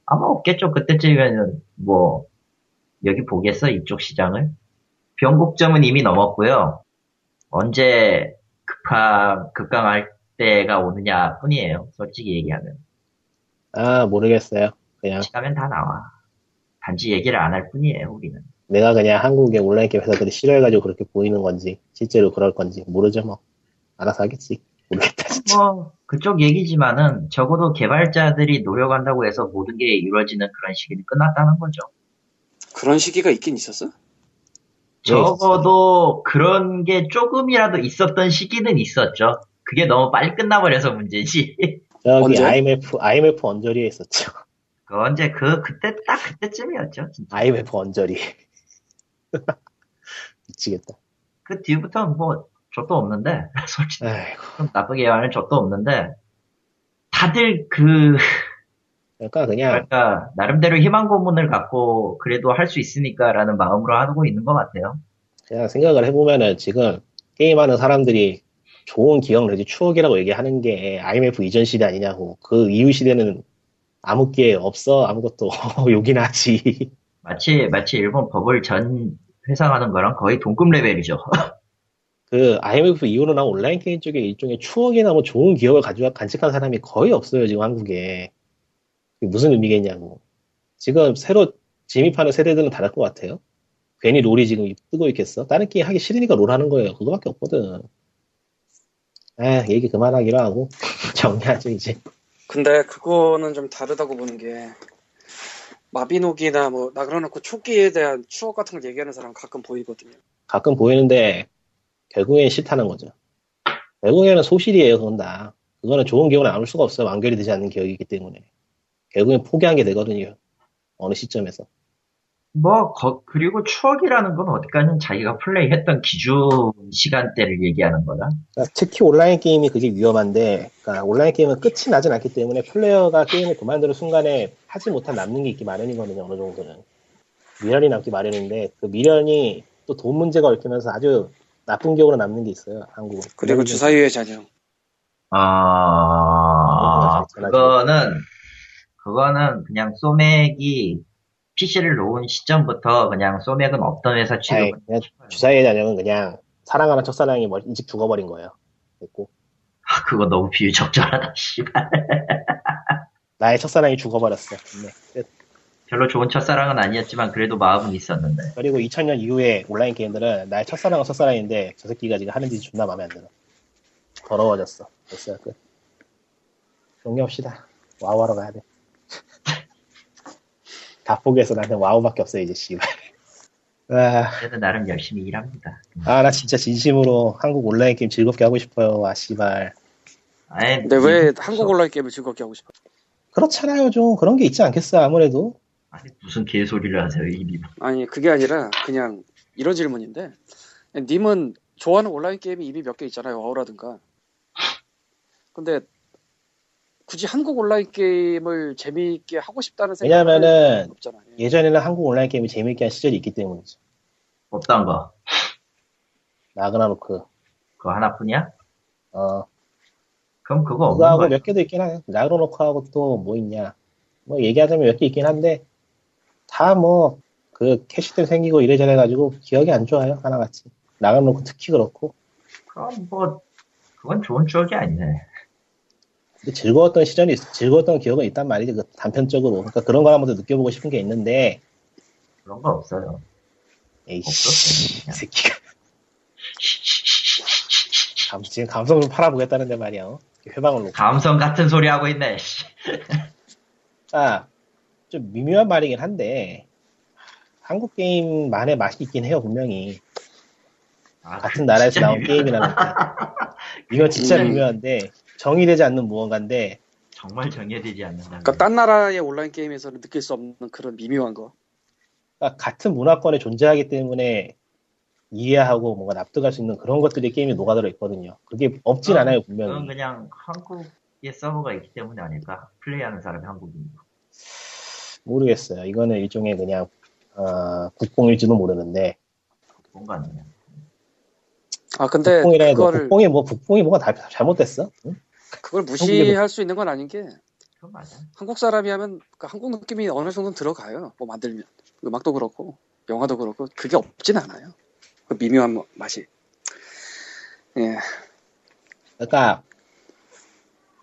아마 없겠죠. 그때쯤이면은, 뭐, 여기 보겠어? 이쪽 시장을? 변곡점은 이미 넘었고요. 언제 급하, 급강할 때가 오느냐 뿐이에요. 솔직히 얘기하면. 아 모르겠어요. 그냥 시간은 다 나와. 단지 얘기를 안 할 뿐이에요, 우리는. 내가 그냥 한국의 온라인 게임 회사들이 싫어해가지고 그렇게 보이는 건지 실제로 그럴 건지 모르죠 뭐. 알아서 하겠지. 모르겠다 진짜. 뭐 그쪽 얘기지만은 적어도 개발자들이 노력한다고 해서 모든 게 이루어지는 그런 시기는 끝났다는 거죠. 그런 시기가 있긴 있었어? 적어도 그런 게 조금이라도 있었던 시기는 있었죠. 그게 너무 빨리 끝나버려서 문제지. [laughs] 저기 언제? IMF IMF 언저리에 있었죠. 그 언제 그 그때 딱 그때쯤이었죠. 진짜. IMF 언저리. [laughs] 미치겠다. 그 뒤부터는 뭐 족도 없는데 [laughs] 솔직히 아이고. 좀 나쁘게 말하면 족도 없는데 다들 그 [laughs] 그러니까 그냥 뭐랄까 나름대로 희망 고문을 갖고 그래도 할 수 있으니까라는 마음으로 하고 있는 것 같아요. 그냥 생각을 해보면은 지금 게임하는 사람들이 좋은 기억 내지 추억이라고 얘기하는 게 IMF 이전 시대 아니냐고 그 이후 시대는 아무 게 없어 아무것도 욕이나 하지 마치 마치 일본 버블 전 회상하는 거랑 거의 동급 레벨이죠. [laughs] 그 IMF 이후로 나온 온라인 게임 쪽에 일종의 추억이나 뭐 좋은 기억을 가지고 간직한 사람이 거의 없어요 지금 한국에. 무슨 의미겠냐고. 지금 새로 진입하는 세대들은 다를 것 같아요. 괜히 롤이 지금 뜨고 있겠어? 다른 게임 하기 싫으니까 롤 하는 거예요. 그거밖에 없거든. 아 얘기 그만하기로 하고 [laughs] 정리하죠 이제. 근데 그거는 좀 다르다고 보는 게 마비노기나 뭐 나그러놓고 초기에 대한 추억 같은 걸 얘기하는 사람 가끔 보이거든요. 가끔 보이는데 결국엔 싫다는 거죠. 결국에는 소실이에요, 그건 다. 그거는 좋은 기억을 남을 수가 없어요. 완결이 되지 않는 기억이기 때문에. 결국엔 포기한 게 되거든요. 어느 시점에서. 뭐 거- 그리고 추억이라는 건 어디까지는 자기가 플레이했던 기준 시간대를 얘기하는 거다. 그러니까 특히 온라인 게임이 그게 위험한데, 그러니까 온라인 게임은 끝이 나진 않기 때문에 플레이어가 게임을 그만두는 순간에 하지 못한 남는 게 있기 마련이거든요, 어느 정도는. 미련이 남기 마련인데, 그 미련이 또 돈 문제가 얽히면서 아주 나쁜 기억으로 남는 게 있어요, 한국은. 그리고 주사위의 자녀. 아, 그거 그거는, 그거는 그냥 소맥이 PC를 놓은 시점부터 그냥 소맥은 없던 회사 취급. 주사위의 자녀는 그냥 사랑하는 첫사랑이 멀- 일찍 죽어버린 거예요. 됐고. 아, 그거 너무 비유 적절하다, 씨발. [laughs] 나의 첫사랑이 죽어버렸어. 네. 끝. 별로 좋은 첫사랑은 아니었지만 그래도 마음은 있었는데. 그리고 2000년 이후에 온라인 게임들은 나의 첫사랑은 첫사랑인데 저 새끼가 지금 하는 짓이 존나 마음에 안 들어. 더러워졌어. 됐어요. 끝. 종료합시다. 와우 하러 가야 돼. 다 포기해서 나한테 와우밖에 없어 이제 씨발. [laughs] 아, 그래도 나름 열심히 일합니다. 아, 나 진짜 진심으로 한국 온라인 게임 즐겁게 하고 싶어요. 아, 씨발. 아예 근데 왜 한국 온라인 게임을 즐겁게 하고 싶어? 그렇잖아요, 좀. 그런 게 있지 않겠어요, 아무래도. 아니, 무슨 개소리를 하세요, 이 님. 아니 그게 아니라 그냥 이런 질문인데 님은 좋아하는 온라인 게임이 이미 몇 개 있잖아요. 와우라든가. 근데 굳이 한국 온라인 게임을 재미있게 하고 싶다는 생각은 왜냐면은 없잖아요. 예전에는 한국 온라인 게임이 재밌게 한 시절이 있기 때문이죠. 없던 거. 나그나로크. 그거 하나뿐이야? 어, 그럼 그거 없는 그거하고 거야. 몇 개도 있긴 하네. 나그나로크하고 또 뭐 있냐. 뭐 얘기하자면 몇 개 있긴 한데, 다 뭐, 그 캐시들 생기고 이래저래 해가지고 기억이 안 좋아요, 하나같이. 나그나로크 특히 그렇고. 그럼 뭐, 그건 좋은 추억이 아니네. 근데 즐거웠던 시절이, 있- 즐거웠던 기억은 있단 말이지, 그 단편적으로. 그러니까 그런 걸 한번 더 느껴보고 싶은 게 있는데, 그런 거 없어요. 에이씨, 이 새끼가. 감, 지금 감성 좀 팔아보겠다는데 말이야. 어? 회방을 놓고. 감성 같은 소리 하고 있네, 씨. 아, 좀 미묘한 말이긴 한데, 한국 게임만의 맛이 있긴 해요, 분명히. 아, 같은 나라에서 나온 게임이라는 게. 이거 진짜 음. 미묘한데, 정의되지 않는 무언가인데, 정말 정해지지 않는다. 그러니까 딴 나라의 온라인 게임에서는 느낄 수 없는 그런 미묘한 거. 그러니까 같은 문화권에 존재하기 때문에 이해하고 뭔가 납득할 수 있는 그런 것들이 게임에 녹아들어 있거든요. 그게 없진 어, 않아요, 그건 분명히. 그냥 한국에 서버가 있기 때문이 아닐까? 플레이하는 사람이 한국인이고. 모르겠어요. 이거는 일종의 그냥, 어, 국뽕일지도 모르는데, 뭔가 아니냐. 아 근데 국뽕이라 해도 그거를 국뽕이 뭐, 국뽕이 뭐가 다 잘못됐어? 응? 그걸 무시할 수 있는 건 아닌 게 그건 맞아. 한국 사람이 하면 그 한국 느낌이 어느 정도 는 들어가요. 뭐 만들면 음악도 그렇고 영화도 그렇고 그게 없진 않아요. 그 미묘한 뭐- 맛이. 예. 그러니까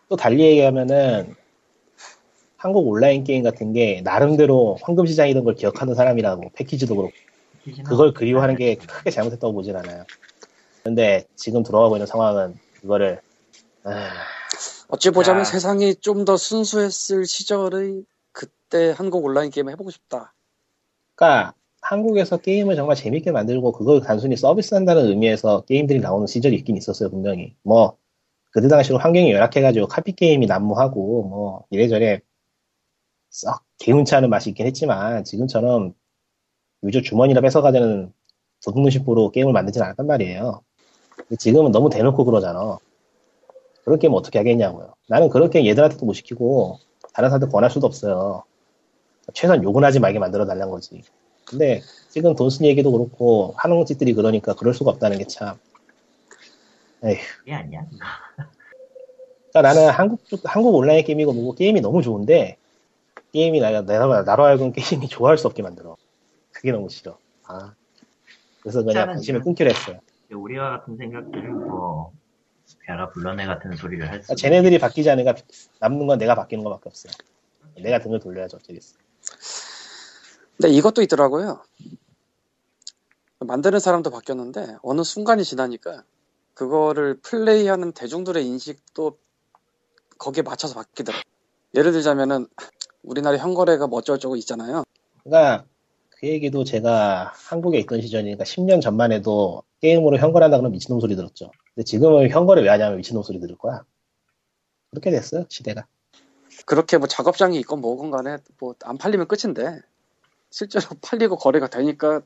또 달리 얘기하면은 한국 온라인 게임 같은 게 나름대로 황금 시장이던 걸 기억하는 사람이라고 패키지도 그렇고 그걸 그리워하는 게 크게 잘못했다고 보진 않아요. 근데 지금 들어가고 있는 상황은 그거를 아, 어찌 보자면 야. 세상이 좀 더 순수했을 시절의 그때 한국 온라인 게임 해보고 싶다. 그러니까 한국에서 게임을 정말 재밌게 만들고 그걸 단순히 서비스한다는 의미에서 게임들이 나오는 시절이 있긴 있었어요 분명히. 뭐 그때 당시로 환경이 열악해가지고 카피 게임이 난무하고 뭐 이래저래 썩 개운치 않은 맛이 있긴 했지만 지금처럼 유저 주머니나 뺏어가자는 도둑놈식으로 게임을 만들진 않았단 말이에요. 지금은 너무 대놓고 그러잖아. 그런 게임 어떻게 하겠냐고요. 나는 그런 게임 얘들한테도 못 시키고 다른 사람한테 권할 수도 없어요. 최소한 욕은 하지 말게 만들어 달라는 거지. 근데 지금 돈쓴 얘기도 그렇고 하는 짓들이 그러니까 그럴 수가 없다는 게 참. 에휴. 그게 아니야. 그러니까 나는 한국 쪽- 한국 온라인 게임이고 뭐고 게임이 너무 좋은데 게임이 나, 내가 나로 알고는 게임이 좋아할 수 없게 만들어. 그게 너무 싫어. 아. 그래서 그냥 관심을 끊기로 했어요. 우리와 같은 생각들을 뭐 배가 불러내 같은 소리를 할 수. 그러니까 쟤네들이 바뀌지 않으니까 남는 건 내가 바뀌는 것밖에 없어요. 내가 등을 돌려야지 어쩌겠어. 근데 이것도 있더라고요. 만드는 사람도 바뀌었는데 어느 순간이 지나니까 그거를 플레이하는 대중들의 인식도 거기에 맞춰서 바뀌더라고요. 예를 들자면은 우리나라 현거래가 뭐 어쩌고저쩌고 있잖아요. 그러니까 그 얘기도 제가 한국에 있던 시절이니까 10년 전만 해도 게임으로 현거한다 그러면 미친놈 소리 들었죠. 근데 지금은 현거를 왜 하냐면 미친놈 소리 들을 거야. 그렇게 됐어요, 시대가. 그렇게 뭐 작업장이 있건 뭐건 간에 뭐 안 팔리면 끝인데 실제로 [laughs] 팔리고 거래가 되니까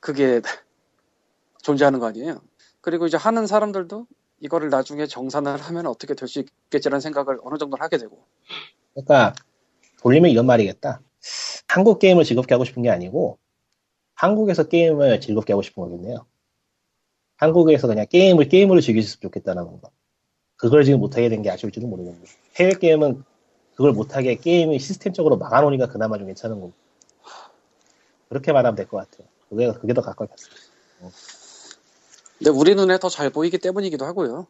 그게 존재하는 거 아니에요. 그리고 이제 하는 사람들도 이거를 나중에 정산을 하면 어떻게 될 수 있겠지라는 생각을 어느 정도 하게 되고 그러니까 돌리면 이런 말이겠다. 한국 게임을 즐겁게 하고 싶은 게 아니고 한국에서 게임을 즐겁게 하고 싶은 거겠네요. 한국에서 그냥 게임을 게임으로 즐기셨으면 좋겠다는 거. 그걸 지금 못하게 된 게 아쉬울지도 모르겠네요. 해외 게임은 그걸 못하게 게임이 시스템적으로 막아놓으니까 그나마 좀 괜찮은 거고. 그렇게 말하면 될 것 같아요. 그게, 그게 더 가까이 갔어요. 근데 우리 눈에 더 잘 보이기 때문이기도 하고요.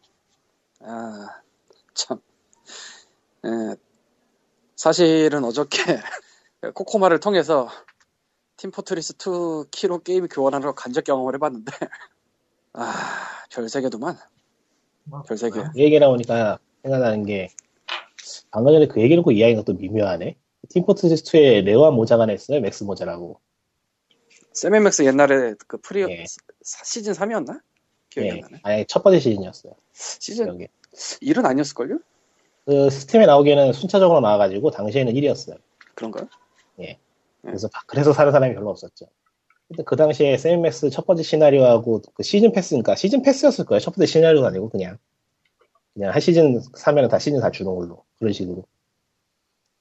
아, 참. 에, 사실은 어저께 [laughs] 코코마를 통해서 Team Fortress 2 키로 게임 교환하러 간접 경험을 해봤는데 [laughs] 아, 별세계더만. 뭐, 별세계. 그 얘기 나오니까 생각나는 게 방금 전에 그 얘기 놓고 이야기가 또 미묘하네. 팀포트리스2에 레어한 모자가 냈어요. Max 모자라고. Sam & Max 옛날에 그 free 예. 사- 시즌 3이었나? 기억이 예. 안 나네. 아니, 첫 번째 시즌이었어요. 시즌 여기. 1은 아니었을걸요? 그 Steam에 나오기에는 순차적으로 나와가지고 당시에는 1위였어요. 그런가요? 그래서 그래서 사는 사람이 별로 없었죠. 근데 그 당시에 세미맥스 첫 번째 시나리오하고 그 시즌 패스니까 시즌 패스였을 거예요. 첫 번째 시나리오가 아니고 그냥 그냥 한 시즌 사면 다 시즌 다 주는 걸로 그런 식으로.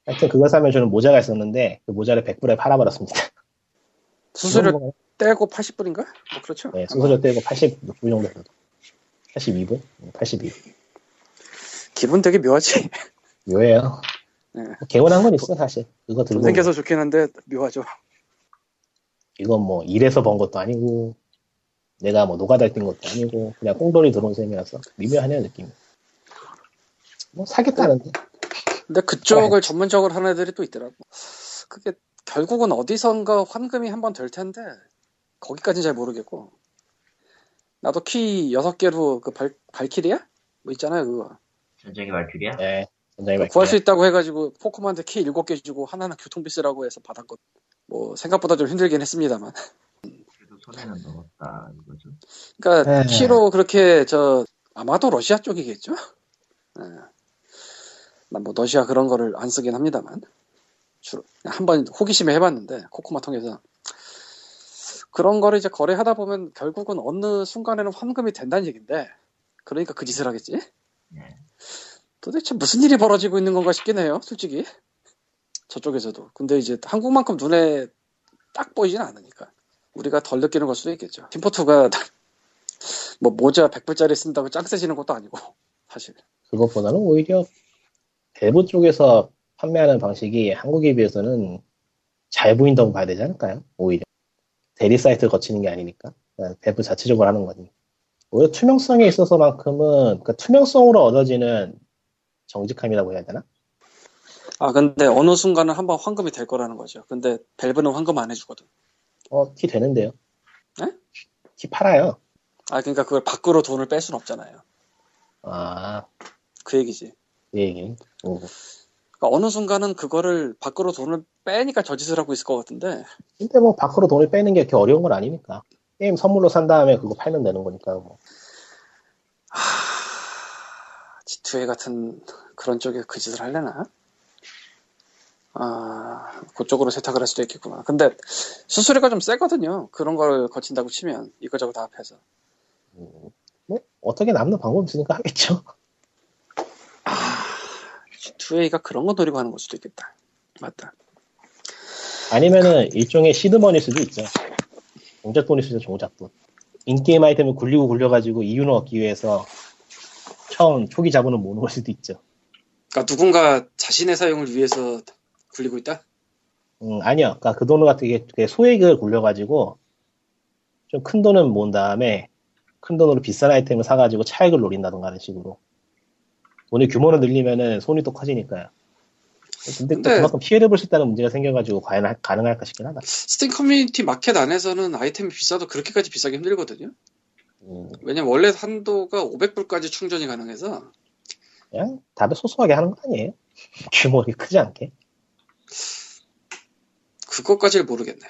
하여튼 그걸 사면 저는 모자가 있었는데 그 모자를 100불에 팔아버렸습니다. [laughs] 수수료 떼고 80불인가? 뭐 그렇죠. 네, 수수료 떼고 80불 정도 들어. 82불? 82. 기분 되게 묘하지. 묘해요. 네. 뭐 개운한 건 있어 사실. 그거 돈 들고 생겨서 좋긴 한데 묘하죠. 이건 뭐 일해서 번 것도 아니고 내가 뭐 노가다 뛴 것도 아니고 그냥 꽁돈이 들어온 셈이라서 미묘하네요 느낌이. 뭐 사겠다는데. 근데 그쪽을 전문적으로 하는 애들이 또 있더라고. 그게 결국은 어디선가 환금이 한 번 될 텐데 거기까지는 잘 모르겠고 나도 키 6개로 그 발, 발키리야? 뭐 있잖아요 그거 전쟁의 발길이야? 네. 굉장히 그거 구할 수 있다고 해가지고 포코만한테 키 7개 주고 하나는 교통비 쓰라고 해서 받았거든 뭐 생각보다 좀 힘들긴 했습니다만 그래도 손에는 넣었다 이거죠. 그러니까 네. 키로 그렇게 저 아마도 러시아 쪽이겠죠? 네. 난뭐 러시아 그런 거를 안 쓰긴 합니다만 주로 한 번 호기심에 해봤는데 코코마 통해서 그런 거를 이제 거래하다 보면 결국은 어느 순간에는 환금이 된다는 얘긴데 그러니까 그 짓을 하겠지? 네. 도대체 무슨 일이 벌어지고 있는 건가 싶긴 해요, 솔직히. 저쪽에서도. 근데 이제 한국만큼 눈에 딱 보이진 않으니까. 우리가 덜 느끼는 걸 수도 있겠죠. 팀포트가 [laughs] 뭐 모자 100불짜리 쓴다고 짱 세지는 것도 아니고, [laughs] 사실. 그것보다는 오히려 밸브 쪽에서 판매하는 방식이 한국에 비해서는 잘 보인다고 봐야 되지 않을까요? 오히려 대리 사이트를 거치는 게 아니니까 밸브 자체적으로 하는 거니. 오히려 투명성에 있어서만큼은 그러니까 투명성으로 얻어지는 정직함이라고 해야 되나? 아, 근데 어느 순간은 한번 환금이 될 거라는 거죠. 근데 밸브는 환금 안 해주거든. 어, 티 되는데요. 네? 티 팔아요. 아, 그러니까 그걸 밖으로 돈을 뺄 수는 없잖아요. 아, 그 얘기지. 그 얘기. 오. 그러니까 어느 순간은 그거를 밖으로 돈을 빼니까 저 짓을 하고 있을 것 같은데, 근데 뭐 밖으로 돈을 빼는 게 그렇게 어려운 건 아니니까. 게임 선물로 산 다음에 그거 팔면 되는 거니까 뭐. G2A 같은 그런 쪽에 그 짓을 할래나? 아, 그쪽으로 세탁을 할 수도 있겠구나. 근데 수수료가 좀 세거든요. 그런 걸 거친다고 치면 이거저거 다 합해서. 뭐 어떻게 남는 방법 없으니까 하겠죠. 2A가 그런 거 노리고 하는 걸 수도 있겠다. 맞다. 아니면은 일종의 시드머니일 수도 있죠. 종잣돈일 수도 있죠, 종잣돈. 인게임 아이템을 굴리고 굴려가지고 이윤을 얻기 위해서 처음 초기 자본을 모으는 걸 수도 있죠. 그러니까 누군가 자신의 사용을 위해서 굴리고 있다? 음, 아니요. 그러니까 그 돈을 갖다 이게 되게 소액을 굴려가지고 좀 큰 돈을 모은 다음에 큰 돈으로 비싼 아이템을 사가지고 차익을 노린다던가 하는 식으로. 돈의 규모를 늘리면은 손이 또 커지니까요. 근데 또 근데- 그만큼 피해를 볼 수 있다는 문제가 생겨가지고 과연 하- 가능할까 싶긴 하다. 스팀 커뮤니티 마켓 안에서는 아이템이 비싸도 그렇게까지 비싸기 힘들거든요. 음, 왜냐면 원래 한도가 500불까지 충전이 가능해서 그냥 다들 소소하게 하는 거 아니에요? [laughs] 규모가 크지 않게. 그것까지를 모르겠네.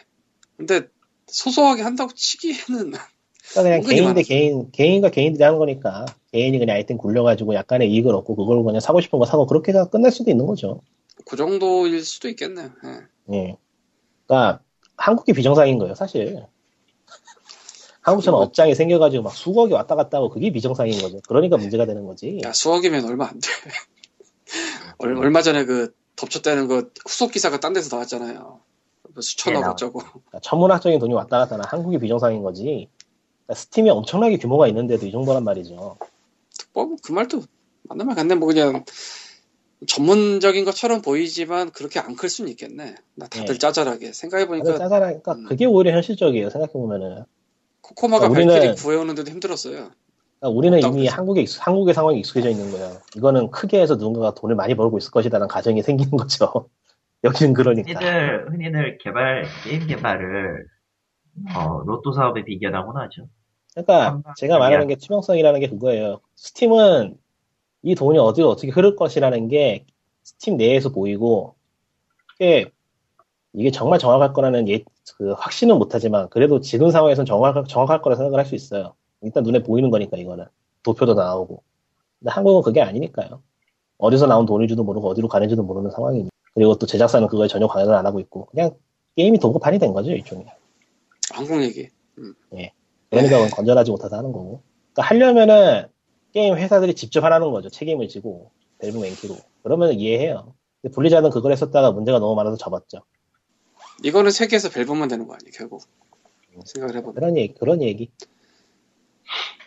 근데 소소하게 한다고 치기에는 그러니까 그냥 개인 대. 개인, 개인과 개인들이 하는 거니까 개인이 그냥 아이템 굴려가지고 약간의 이익을 얻고 그걸 그냥 사고 싶은 거 사고 그렇게 가 끝날 수도 있는 거죠. 그 정도일 수도 있겠네요. 예. 예. 그러니까 한국이 비정상인 거예요, 사실. 한국처럼 뭐- 업장이 생겨가지고 막 수억이 왔다 갔다 하고 그게 비정상인 거죠. 그러니까 문제가 되는 거지. 야 수억이면 얼마 안 돼. [laughs] 얼, 얼마 전에 그 덮쳤다는 거 후속 기사가 딴 데서 나왔잖아요. 뭐 수천억 네, 어쩌고. 그러니까 천문학적인 돈이 왔다 갔다 하는 한국이 비정상인 거지. 그러니까 스팀이 엄청나게 규모가 있는데도 이 정도란 말이죠. 뭐그 말도 맞는 말 같네. 뭐 그냥 전문적인 것처럼 보이지만 그렇게 안 클 수는 있겠네. 나 다들 네. 짜잘하게 생각해 그러니까 보니까 짜잘하니까 음. 그게 오히려 현실적이에요. 생각해 보면은. 코코마가 우리는- 발키리 구해오는데도 힘들었어요. 그러니까 우리는 없다고 이미 그러죠. 한국에 익- 한국의 상황에 익숙해져 있는 거예요. 이거는 크게 해서 누군가가 돈을 많이 벌고 있을 것이라는 가정이 생기는 거죠. [laughs] 여기는 그러니까. 흔히들, 흔히들 개발, 게임 개발을, 어, 로또 사업에 비견하곤 하죠. 그러니까 제가 말하는 게 투명성이라는 게 그거예요. Steam은 이 돈이 어디로 어떻게 흐를 것이라는 게 스팀 내에서 보이고 이게 이게 정말 정확할 거라는 예, 그 확신은 못하지만 그래도 지금 상황에서는 정확할, 정확할 거라 생각을 할 수 있어요. 일단 눈에 보이는 거니까 이거는 도표도 나오고. 근데 한국은 그게 아니니까요. 어디서 나온 돈인지도 모르고 어디로 가는지도 모르는 상황이니. 그리고 또 제작사는 그걸 전혀 관여를 안 하고 있고 그냥 게임이 도구판이 된 거죠 일종의. 한국 얘기. 그러니까 그건 건전하지 못해서 하는 거고. 그러니까 하려면은 게임 회사들이 직접 하라는 거죠. 책임을 지고 밸브 맹키로. 그러면 이해해요. 근데 분리자는 그걸 했었다가 문제가 너무 많아서 접었죠. 이거는 세계에서 벨브만 되는 거 아니에요, 결국. 생각을 해보면. 그런 얘기, 그런 얘기.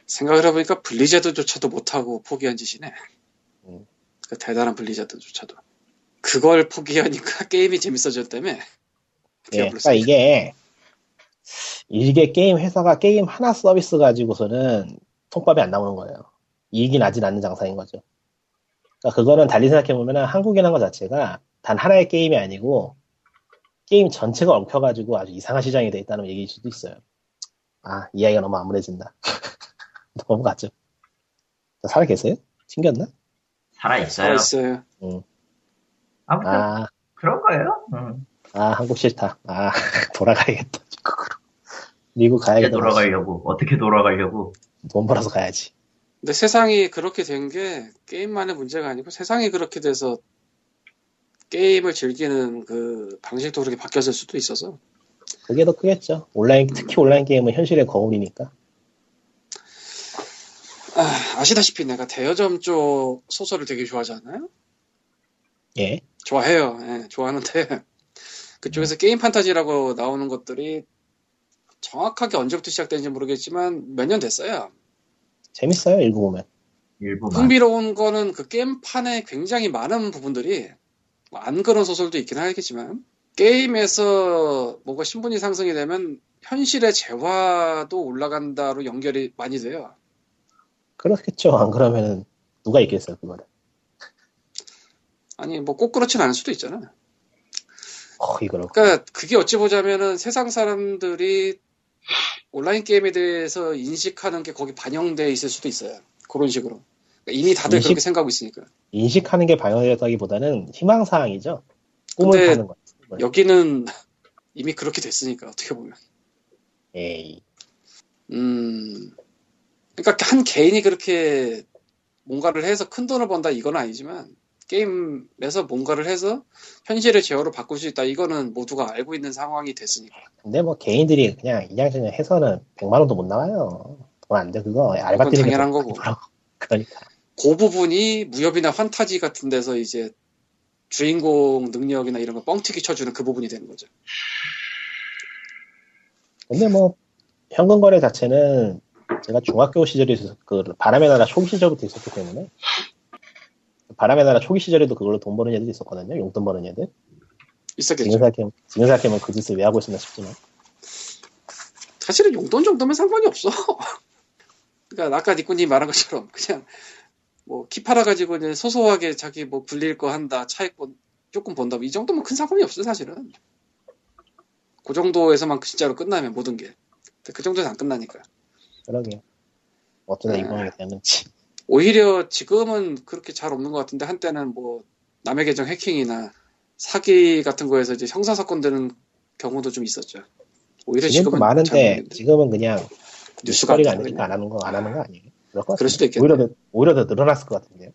생각을 해보니까 블리자드조차도 못하고 포기한 짓이네. 음. 그 대단한 블리자드조차도. 그걸 포기하니까 [laughs] 게임이 재밌어졌다며. 예, 그러니까 3. 이게 이게 게임 회사가 게임 하나 서비스 가지고서는 통밥이 안 나오는 거예요. 이익이 나진 않는 장사인 거죠. 그러니까 그거는 달리 생각해 보면은 한국이라는 것 자체가 단 하나의 게임이 아니고 게임 전체가 엉켜가지고 아주 이상한 시장이 돼 있다는 얘기일 수도 있어요. 아, 이야기가 너무 암울해진다. [laughs] [laughs] 넘어갔죠. 살아 계세요? 튕겼나? 살아 있어요. 살아있어요. 아무튼, 아, 그런 거예요. 응. 아, 한국 싫다. 아, [laughs] 돌아가야겠다. 미국으로. 미국 가야겠다. 돌아가려고, 어떻게 돌아가려고. 돈 벌어서 가야지. 근데 세상이 그렇게 된 게 게임만의 문제가 아니고 세상이 그렇게 돼서 게임을 즐기는 그 방식도 그렇게 바뀌었을 수도 있어서 그게 더 크겠죠. 온라인, 특히 온라인 게임은 현실의 거울이니까. 아, 시다시피 내가 대여점 쪽 소설을 되게 좋아하잖아요. 예. 좋아해요. 예, 좋아하는데 [laughs] 그쪽에서 게임 판타지라고 나오는 것들이 정확하게 언제부터 시작된지 모르겠지만 몇 년 됐어요. 재밌어요, 읽어보면. 일부만. 흥미로운 거는 그 게임판에 굉장히 많은 부분들이 뭐 안 그런 소설도 있긴 하겠지만 게임에서 뭔가 신분이 상승이 되면 현실의 재화도 올라간다로 연결이 많이 돼요. 그렇겠죠. 안 그러면은, 누가 있겠어요, 그거를. 아니 뭐 꼭 그렇진 않을 수도 있잖아. 어. 그러니까 그게 어찌 보자면은 세상 사람들이 온라인 게임에 대해서 인식하는 게 거기 반영돼 있을 수도 있어요. 그런 식으로. 그러니까 이미 다들 인식? 그렇게 생각하고 있으니까. 인식하는 게 반영되었다기보다는 희망사항이죠. 꿈을 파는 거죠. 여기는 이미 그렇게 됐으니까 어떻게 보면. 에이. 음. 그러니까 한 개인이 그렇게 뭔가를 해서 큰 돈을 번다 이건 아니지만 게임에서 뭔가를 해서 현실의 제어로 바꿀 수 있다 이거는 모두가 알고 있는 상황이 됐으니까. 근데 뭐 개인들이 그냥 이냥저냥 해서는 100만 원도 못 나와요. 돈 안 돼, 그거. 알바 그건 뛰는 게 당연한 더 거고. [laughs] 그러니까. 그 부분이 무협이나 환타지 같은 데서 이제 주인공 능력이나 이런 거 뻥튀기 쳐주는 그 부분이 되는 거죠. 근데 뭐 현금 거래 자체는 제가 중학교 시절에 있어서 그 바람의 나라 초기 시절부터 있었기 때문에 바람의 나라 초기 시절에도 그걸로 돈 버는 애들이 있었거든요. 용돈 버는 애들. 있었겠죠. 지금 생각하면 그 짓을 왜 하고 있었나 싶지만 사실은 용돈 정도면 상관이 없어. [laughs] 그러니까 아까 니꾸님 말한 것처럼 그냥 뭐 키 팔아 가지고 이제 소소하게 자기 뭐 불릴 거 한다 차익 조금 번다 이 정도면 큰 상관이 없어 사실은. 그 정도에서만 진짜로 끝나면 모든 게. 그 정도에서 안 끝나니까. 그러게요. 어쩌다 아. 이번에 됐는지. 오히려 지금은 그렇게 잘 없는 것 같은데 한때는 뭐 남의 계정 해킹이나 사기 같은 거에서 이제 형사 사건 되는 경우도 좀 있었죠. 오히려 지금은 잘 많은데. 지금은 그냥 뉴스가 아니니까 안 하는 거 안 하는 거 아니에요? 그럴 것 그럴. 수도 있겠네. 오히려 더, 오히려 더 늘어났을 것 같은데요.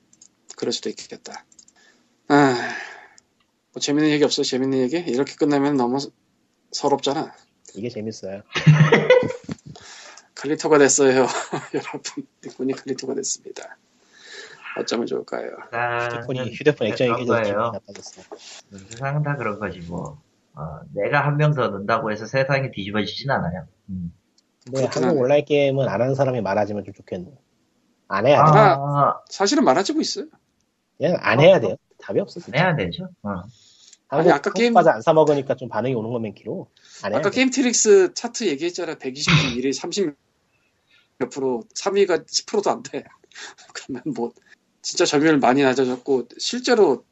그럴 수도 있겠다. 아, 뭐 재밌는 얘기 없어? 재밌는 얘기? 이렇게 끝나면 너무 서럽잖아. 이게 재밌어요. [laughs] 칼리토가 됐어요. [laughs] 여러분, 니꾼이 칼리토가 됐습니다. 어쩌면 좋을까요? 휴대폰이 휴대폰 액정이 거예요. 나빠졌어요. 세상은 다 그런 거지 뭐. 어, 내가 한 명 더 넣는다고 해서 세상이 뒤집어지진 않아요. 음. 그렇긴 한국. 온라인 게임은 안 하는 사람이 많아지면 좀 좋겠네. 안 해야 돼. 아, 사실은 많아지고 있어요. 그냥 안 해야 돼요. 답이 없어. 진짜. 해야 되죠. 어. 아니, 아까 게임- 한국까지 안사 먹으니까 좀 반응이 오는 거면 기로. 안 해야 아까 돼. 게임트릭스 차트 얘기했잖아. 120중 1위 30 몇 프로, 3위가 10%도 안 돼. [laughs] 그러면 뭐, 진짜 점유율 많이 낮아졌고, 실제로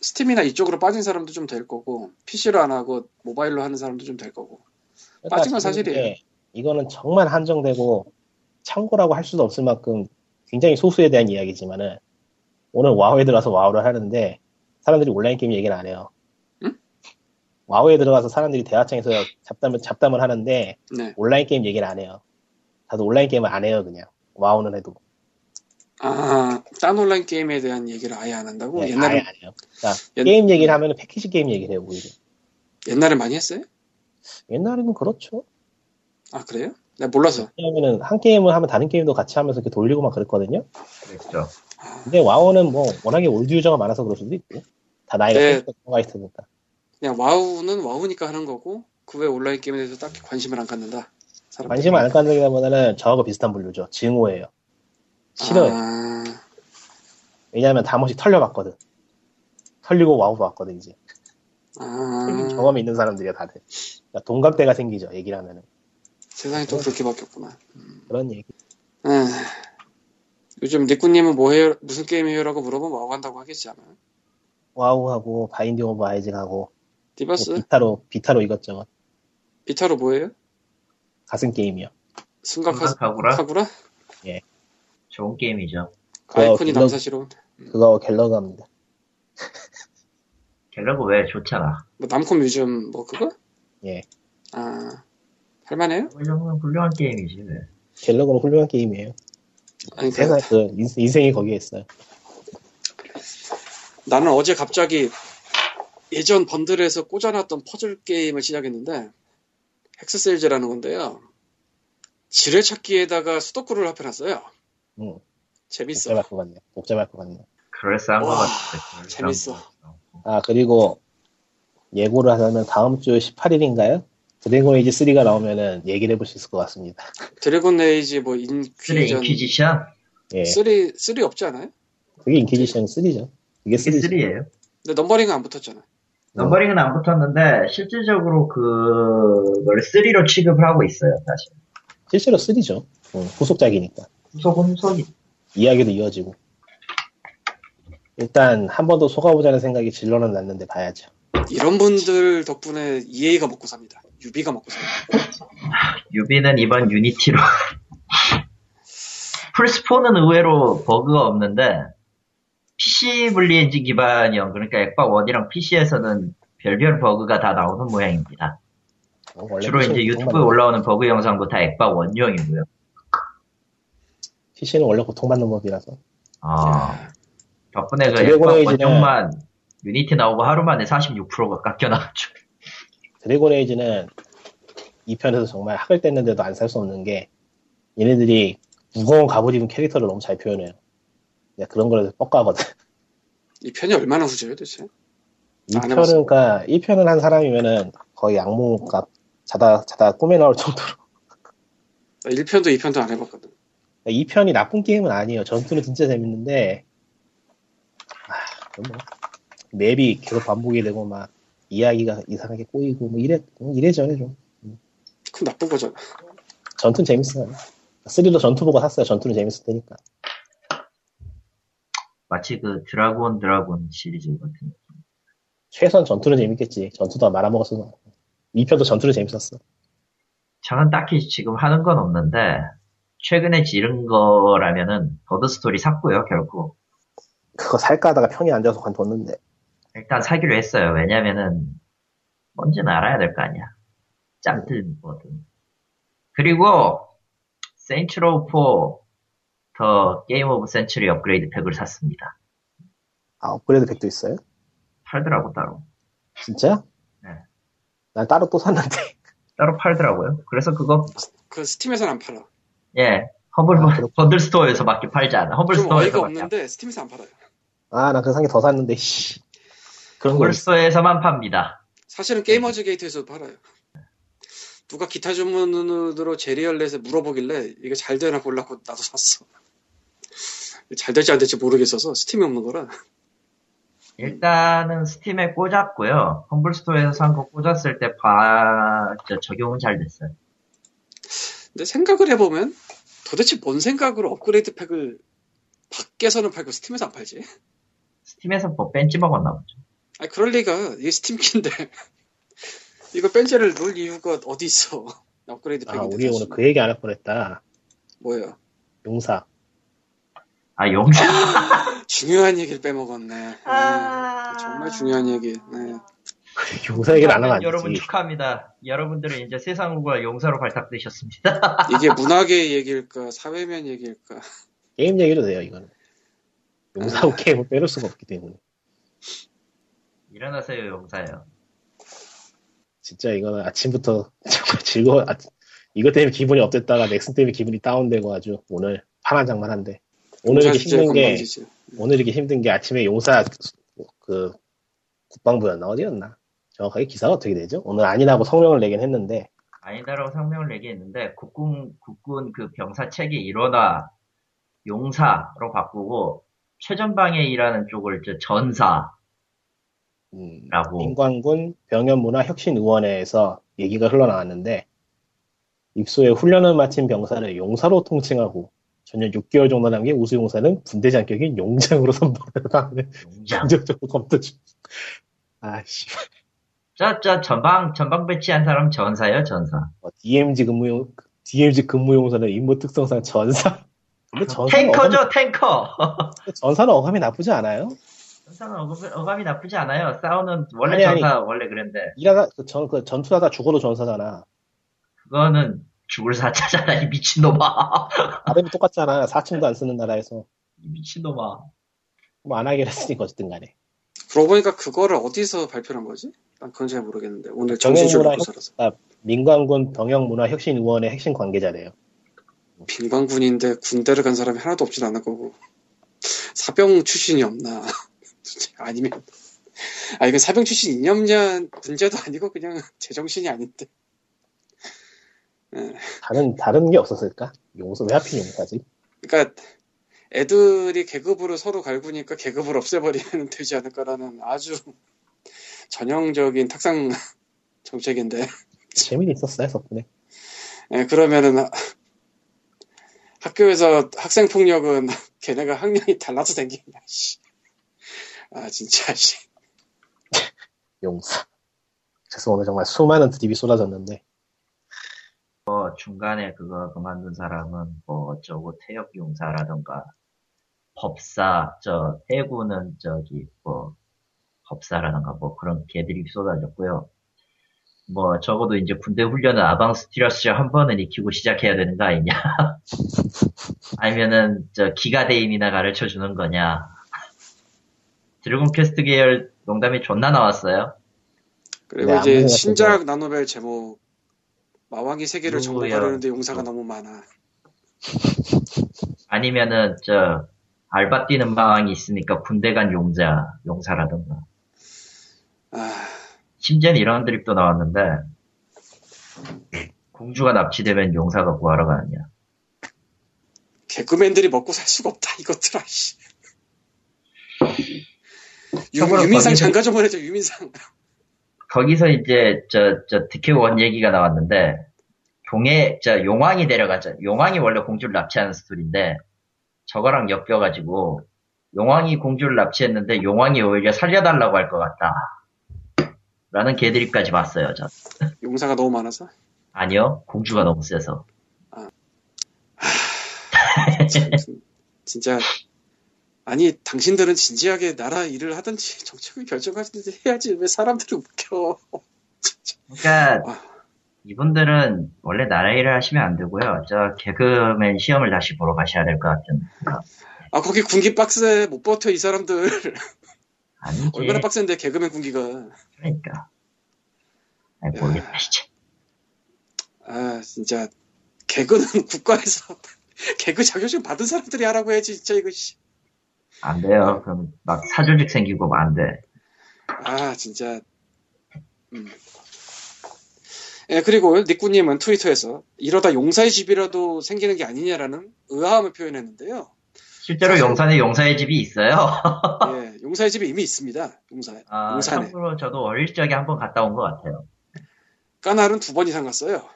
Steam이나 이쪽으로 빠진 사람도 좀 될 거고, PC로 안 하고 모바일로 하는 사람도 좀 될 거고. 그러니까 빠진 건 사실이에요. 이거는 정말 한정되고 참고라고 할 수도 없을 만큼 굉장히 소수에 대한 이야기지만은 오늘 와우에 들어가서 와우를 하는데 사람들이 온라인 게임 얘기는 안 해요. 응? 와우에 들어가서 사람들이 대화창에서 잡담을, 잡담을 하는데 네. 온라인 게임 얘기를 안 해요. 다들 온라인 게임을 안 해요, 그냥. 와우는 해도. 아, 딴 온라인 게임에 대한 얘기를 아예 안 한다고? 네, 옛날에, 아예 안 해요. 그러니까 옛- 게임 얘기를 하면 패키지 게임 얘기를 해요, 오히려. 옛날에 많이 했어요? 옛날에는 그렇죠. 아, 그래요? 내가 몰라서. 왜냐면은 한 게임을 하면 다른 게임도 같이 하면서 이렇게 돌리고 막 그랬거든요. 그랬죠. 근데 와우는 뭐 워낙에 old user가 많아서 그럴 수도 있고 다 나이가 네. 들어가 있으니까 그냥 와우는 와우니까 하는 거고, 그 외 온라인 게임에 대해서 딱히 관심을 안 갖는다. 관심을 안 갖는다기보다는 저하고 비슷한 부류죠. 증오예요. 싫어요. 아, 왜냐하면 다 한번씩 털려봤거든. 털리고 와우 봤거든 이제. 아, 경험이 있는 사람들이야 다들. 그러니까 공감대가 생기죠. 얘기를 하면은 세상이 또 그렇게 바뀌었구나. 그런 얘기. 아, 요즘 니꾸님은 뭐 해요? 무슨 게임 해요라고 물어보면 와우 한다고 하겠지 아마. 와우하고 Binding of Isaac하고 뭐 디버스? 비타로 비타로 이것저것 비타로 뭐 해요? 가슴 게임이요. 승각하, 생각하구라. 하구라? 좋은 게임이죠. 아이콘이 그거- 남사시로. 그거 갤러그 합니다. [laughs] 갤러그 왜 좋잖아. 뭐 남콤 요즘 뭐 그거? 예. 아, 할만해요? 이 정도면 훌륭한 게임이지. 왜. 갤러그는 훌륭한 게임이에요. 아니, 그, 세상 그 인- 인생이 거기에 있어요. 나는 어제 갑자기 예전 bundle에서 꽂아놨던 퍼즐 게임을 시작했는데 Hexcells라는 건데요. 지뢰 찾기에다가 스도쿠를 합해놨어요. 응. 재밌어. 복잡할 것 같네. 복잡할 것 같네. 그럴싸한 것 와, 같아. 재밌어. 아, 그리고 예고를 하자면 다음 주 18일인가요? Dragon Age 3가 나오면은 얘기를 해볼 수 있을 것 같습니다. Dragon Age 뭐 three Inquisition Inquisition? 예. 3, 3 없지 않아요? 그게 Inquisition 3죠. 이게 이게 3죠. 3예요. 근데 넘버링은 안 붙었잖아. 넘버링은 안 붙었는데 실질적으로 그걸 3로 취급을 하고 있어요. 사실. 실제로 3죠. 후속작이니까. 후속은 후속이. 이야기도 이어지고. 일단 한 번 더 속아보자는 생각이 질러는 났는데 봐야죠. 이런 분들 덕분에 EA가 먹고 삽니다. 유비가 먹고 삽니다. [laughs] 유비는 이번 Unity로 [laughs] 플스4는 의외로 버그가 없는데 PC 분리 엔진 기반형 그러니까 엑박 1이랑 PC에서는 별별 버그가 다 나오는 모양입니다. 어, 주로 이제 유튜브에 올라오는 버그 영상도 다 엑박 1용이고요. PC는 원래 고통받는 법이라서. 아, 덕분에 그 엑박 1용만 Unity 나오고 하루 만에 46%가 깎여나가지고 드래곤 에이지는 2편에서 정말 학을 뗐는데도 안 살 수 없는 게 얘네들이 무거운 갑옷 입은 캐릭터를 너무 잘 표현해요. 내가 그런 거에서 뻑가거든. 이 편이 얼마나 후져요? 안 2편은, 해봤어. 그니까, 1편을 한 사람이면은 거의 악몽값 자다, 자다 꿈에 나올 정도로. 1편도 2편도 안 해봤거든. 2편이 나쁜 게임은 아니에요. 전투는 진짜 재밌는데, 아, 뭐, 맵이 계속 반복이 되고, 막, 이야기가 이상하게 꼬이고, 뭐, 이래, 이래저래 좀. 그건 나쁜 거잖아. 전투는 재밌어요. 3도 전투 보고 샀어요. 전투는 재밌을 테니까. 마치 그 드라곤 드라곤 시리즈 같은. 최소한 전투는 재밌겠지. 전투도 말아먹었어. 2편도 전투는 재밌었어. 저는 딱히 지금 하는 건 없는데, 최근에 지른 거라면은, Bird Story 샀고요, 결국. 그거 살까 하다가 평이 안 좋아서 관뒀는데. 일단 사기로 했어요. 왜냐면은, 뭔지는 알아야 될 거 아니야. 짬든 뭐든. 그리고, Saints Row 4, The Game of Century 업그레이드 팩을 샀습니다. 아, 업그레이드 팩도 있어요? 팔더라고, 따로. 진짜? 네. 난 따로 또 샀는데. [laughs] 따로 팔더라고요. 그래서 그거, 그 Steam에서는 안 팔아. 예, 허블, 아. 번들 스토어에서 밖에 팔지 않아. 허블 좀 어이가 없는데 스팀에서 안 팔아요. 아, 나 그 상에 더 샀는데, 씨. 그런 거 허블 있어. 스토어에서만 팝니다. 사실은 게이머즈 게이트에서도 팔아요. 누가 기타 주문으로 제리얼렛에 물어보길래 이게 잘 되나 보려고 나도 샀어. 잘 될지 안 될지 모르겠어서 스팀이 없는 거라. 일단은 스팀에 꽂았고요. 험블 스토어에서 산 거 꽂았을 때 봐, 저 적용은 잘 됐어요. 근데 생각을 해보면 도대체 뭔 생각으로 업그레이드 팩을 밖에서는 팔고 스팀에서 안 팔지? 스팀에서 뭐 벤치 먹었나 보죠. 아니 그럴 리가 이게 스팀키인데 이거 벤치를 놓을 이유가 어디 있어? [laughs] 업그레이드 아, 우리 오늘. 그 얘기 안 할 뻔했다. 뭐예요? 용사. 아, 용사. 중요한 얘기를 빼먹었네. 네, 아. 정말 중요한 얘기. 네. 용사 얘기를 안 하면 안 여러분 되지. 축하합니다. 여러분들은 이제 세상과 용사로 발탁되셨습니다. [laughs] 이게 문학의 얘기일까 사회면 얘기일까? 게임 얘기도 돼요, 이거는. 용사하고 게임을 빼놓을 수가 없기 때문에. 일어나세요, 용사요. 진짜 이거는 아침부터 [laughs] 정말 즐거워. 아, 이것 때문에 기분이 업됐다가 넥슨 때문에 기분이 다운되고 아주 오늘 파란 장만한데. 오늘 이렇게 힘든 게, 건방지지. 오늘 이렇게 힘든 게 아침에 용사 그 국방부였나 어디였나 정확하게 기사가 어떻게 되죠? 오늘 아니라고 성명을 내긴 했는데 아니다라고 성명을 내게 했는데 국군 국군 그 병사 책이 일어나 용사로 바꾸고 최전방에 일하는 쪽을 저 전사 라고 음, 인관군 병연문화혁신의원회에서 얘기가 흘러나왔는데 입소에 훈련을 마친 병사를 용사로 통칭하고 전년 6개월 정도 남긴 우수용사는 군대 장격인 용장으로 [laughs] 선발하는 용장. 긍정적으로 검토 중. 아씨, 저, 저 전방 전방 배치한 사람 전사요 전사. 뭐 DMZ 근무용 DMZ 근무용사는 임무 특성상 전사. 근데 전사는 탱커죠 어감이, 탱커. 전사는 어감이 나쁘지 않아요? 전사는 어감, 어감 이 나쁘지 않아요. 싸우는 원래 아니, 아니. 전사 원래 그런데 일하다 그 전, 그 전투하다 죽어도 전사잖아. 그거는 죽을 사자잖아 이 미친놈아. 발음이 [laughs] 똑같잖아. 사칭도 안 쓰는 나라에서 이 미친놈아. 뭐 안 하기로 했으니까 어쨌든 간에. 그러고 보니까 그거를 어디서 발표한 거지? 난 그건 잘 모르겠는데 오늘 정신줄 놓고 살아서 아, 민관군 병영문화혁신의원의 핵심 관계자래요. 빈관군인데 군대를 간 사람이 하나도 없진 않을 거고 사병 출신이 없나? [laughs] 아니면 아 이건 사병 출신 이념냐 문제도 아니고 그냥 [laughs] 제정신이 아닌데 다른 다른 게 없었을까? 용서 왜 하필 용사지? 그러니까 애들이 계급으로 서로 갈구니까 계급을 없애버리면 [laughs] 되지 않을까라는 아주 전형적인 탁상 정책인데 재미는 있었어요 덕분에. 예, 그러면은 하- 학교에서 학생 폭력은 걔네가 학년이 달라서 생기냐 씨. 아 진짜 씨. 용사. 그래서 오늘 정말 수많은 드립이 쏟아졌는데 뭐 중간에 그거 그만둔 사람은 뭐 어쩌고 태역 용사라던가 법사 저 해군은 저기 뭐 법사라던가 뭐 그런 개들이 쏟아졌고요. 뭐 적어도 이제 군대 훈련은 아방스티러스 한 번은 익히고 시작해야 되는 거 아니냐? [laughs] 아니면은 저 기가대임이나 가르쳐 주는 거냐? Dragon Quest 계열 농담이 존나 나왔어요. 그리고 네, 이제 신작 라노벨 제목 마왕이 세계를? 정복하려는데 용사가 너무 많아. [laughs] 아니면은 저 알바 뛰는 마왕이 있으니까 군대 간 용자 용사라던가 아, 심지어는 이런 드립도 나왔는데 공주가 납치되면 용사가 구하러 가느냐. 개그맨들이 먹고 살 수가 없다, 이것들아, 씨. 유, 거기서- 장가 좀 보내줘, 유민상. 거기서 이제 저, 저 득혜원 얘기가 나왔는데 동해 저 용왕이 데려가자. 용왕이 원래 공주를 납치하는 스토리인데 저거랑 엮여가지고 용왕이 공주를 납치했는데 용왕이 오히려 살려달라고 할 것 같다. 라는 개드립까지 봤어요, 저. 용사가 너무 많아서. 아니요, 공주가 너무 세서. 참, 진짜. 아니, 당신들은 진지하게 나라 일을 하든지 [laughs] 정책을 결정하든지 해야지 왜 사람들을 웃겨. 그러니까 아. 이분들은 원래 나라 일을 하시면 안 되고요. 저 개그맨 시험을 다시 보러 가셔야 될 것 같은. 아, 거기 군기 빡세. 못 버텨, 이 사람들. 아니지. 얼마나 빡센데, 개그맨 군기가. 그러니까. 아니, 모르겠다, 진짜. 아, 진짜. 개그는 [laughs] 국가에서 [laughs] 개그 자격증 받은 사람들이 하라고 해야지, 진짜 이거, 씨. 안 돼요. 그럼 막 사조직 생기고 뭐안 돼. 아, 진짜. 음. 예, 그리고 니꾸님은 트위터에서 이러다 용사의 집이라도 생기는 게 아니냐라는 의아함을 표현했는데요. 실제로 용산에 용사의 집이 있어요. [laughs] 예, 용사의 집이 이미 있습니다. 용사, 아, 용산에. 참고로 저도 어릴 적에 한 번 갔다 온 것 같아요. 까날은 두 번 이상 갔어요.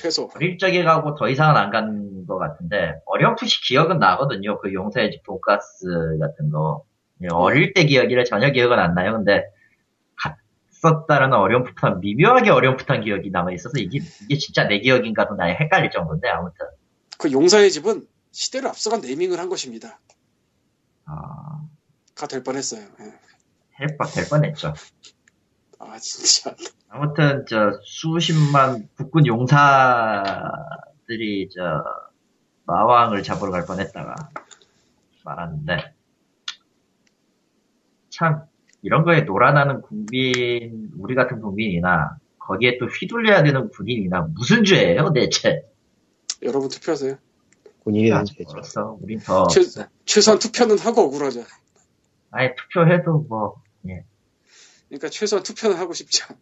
최소. 어릴 적에 가고 더 이상은 안 간 것 같은데 어렴풋이 기억은 나거든요. 그 용사의 집 돈가스 같은 거. 예, 어릴 때 기억이라 전혀 기억은 안 나요. 근데 갔었다라는 어렴풋한 미묘하게 어렴풋한 기억이 남아 있어서 이게 이게 진짜 내 기억인가도 나에 헷갈릴 정도인데 아무튼 그 용사의 집은 시대를 앞서간 네이밍을 한 것입니다. 아, 가될 뻔했어요. 예. 할 뻔, 될 뻔했죠. 아, 진짜. 아무튼 저 수십만 국군 용사들이 저 마왕을 잡으러 갈 뻔했다가 말았는데 참 이런 거에 놀아나는 국민 우리 같은 국민이나 거기에 또 휘둘려야 되는 군인이나 무슨 죄예요 대체? 여러분 투표하세요. 군인이 된 죄죠. 그래서 우린 더 최, 최소한 투표는 하고 억울하자. 아예 투표해도 뭐 예. 그러니까 최소한 투표는 하고 싶죠.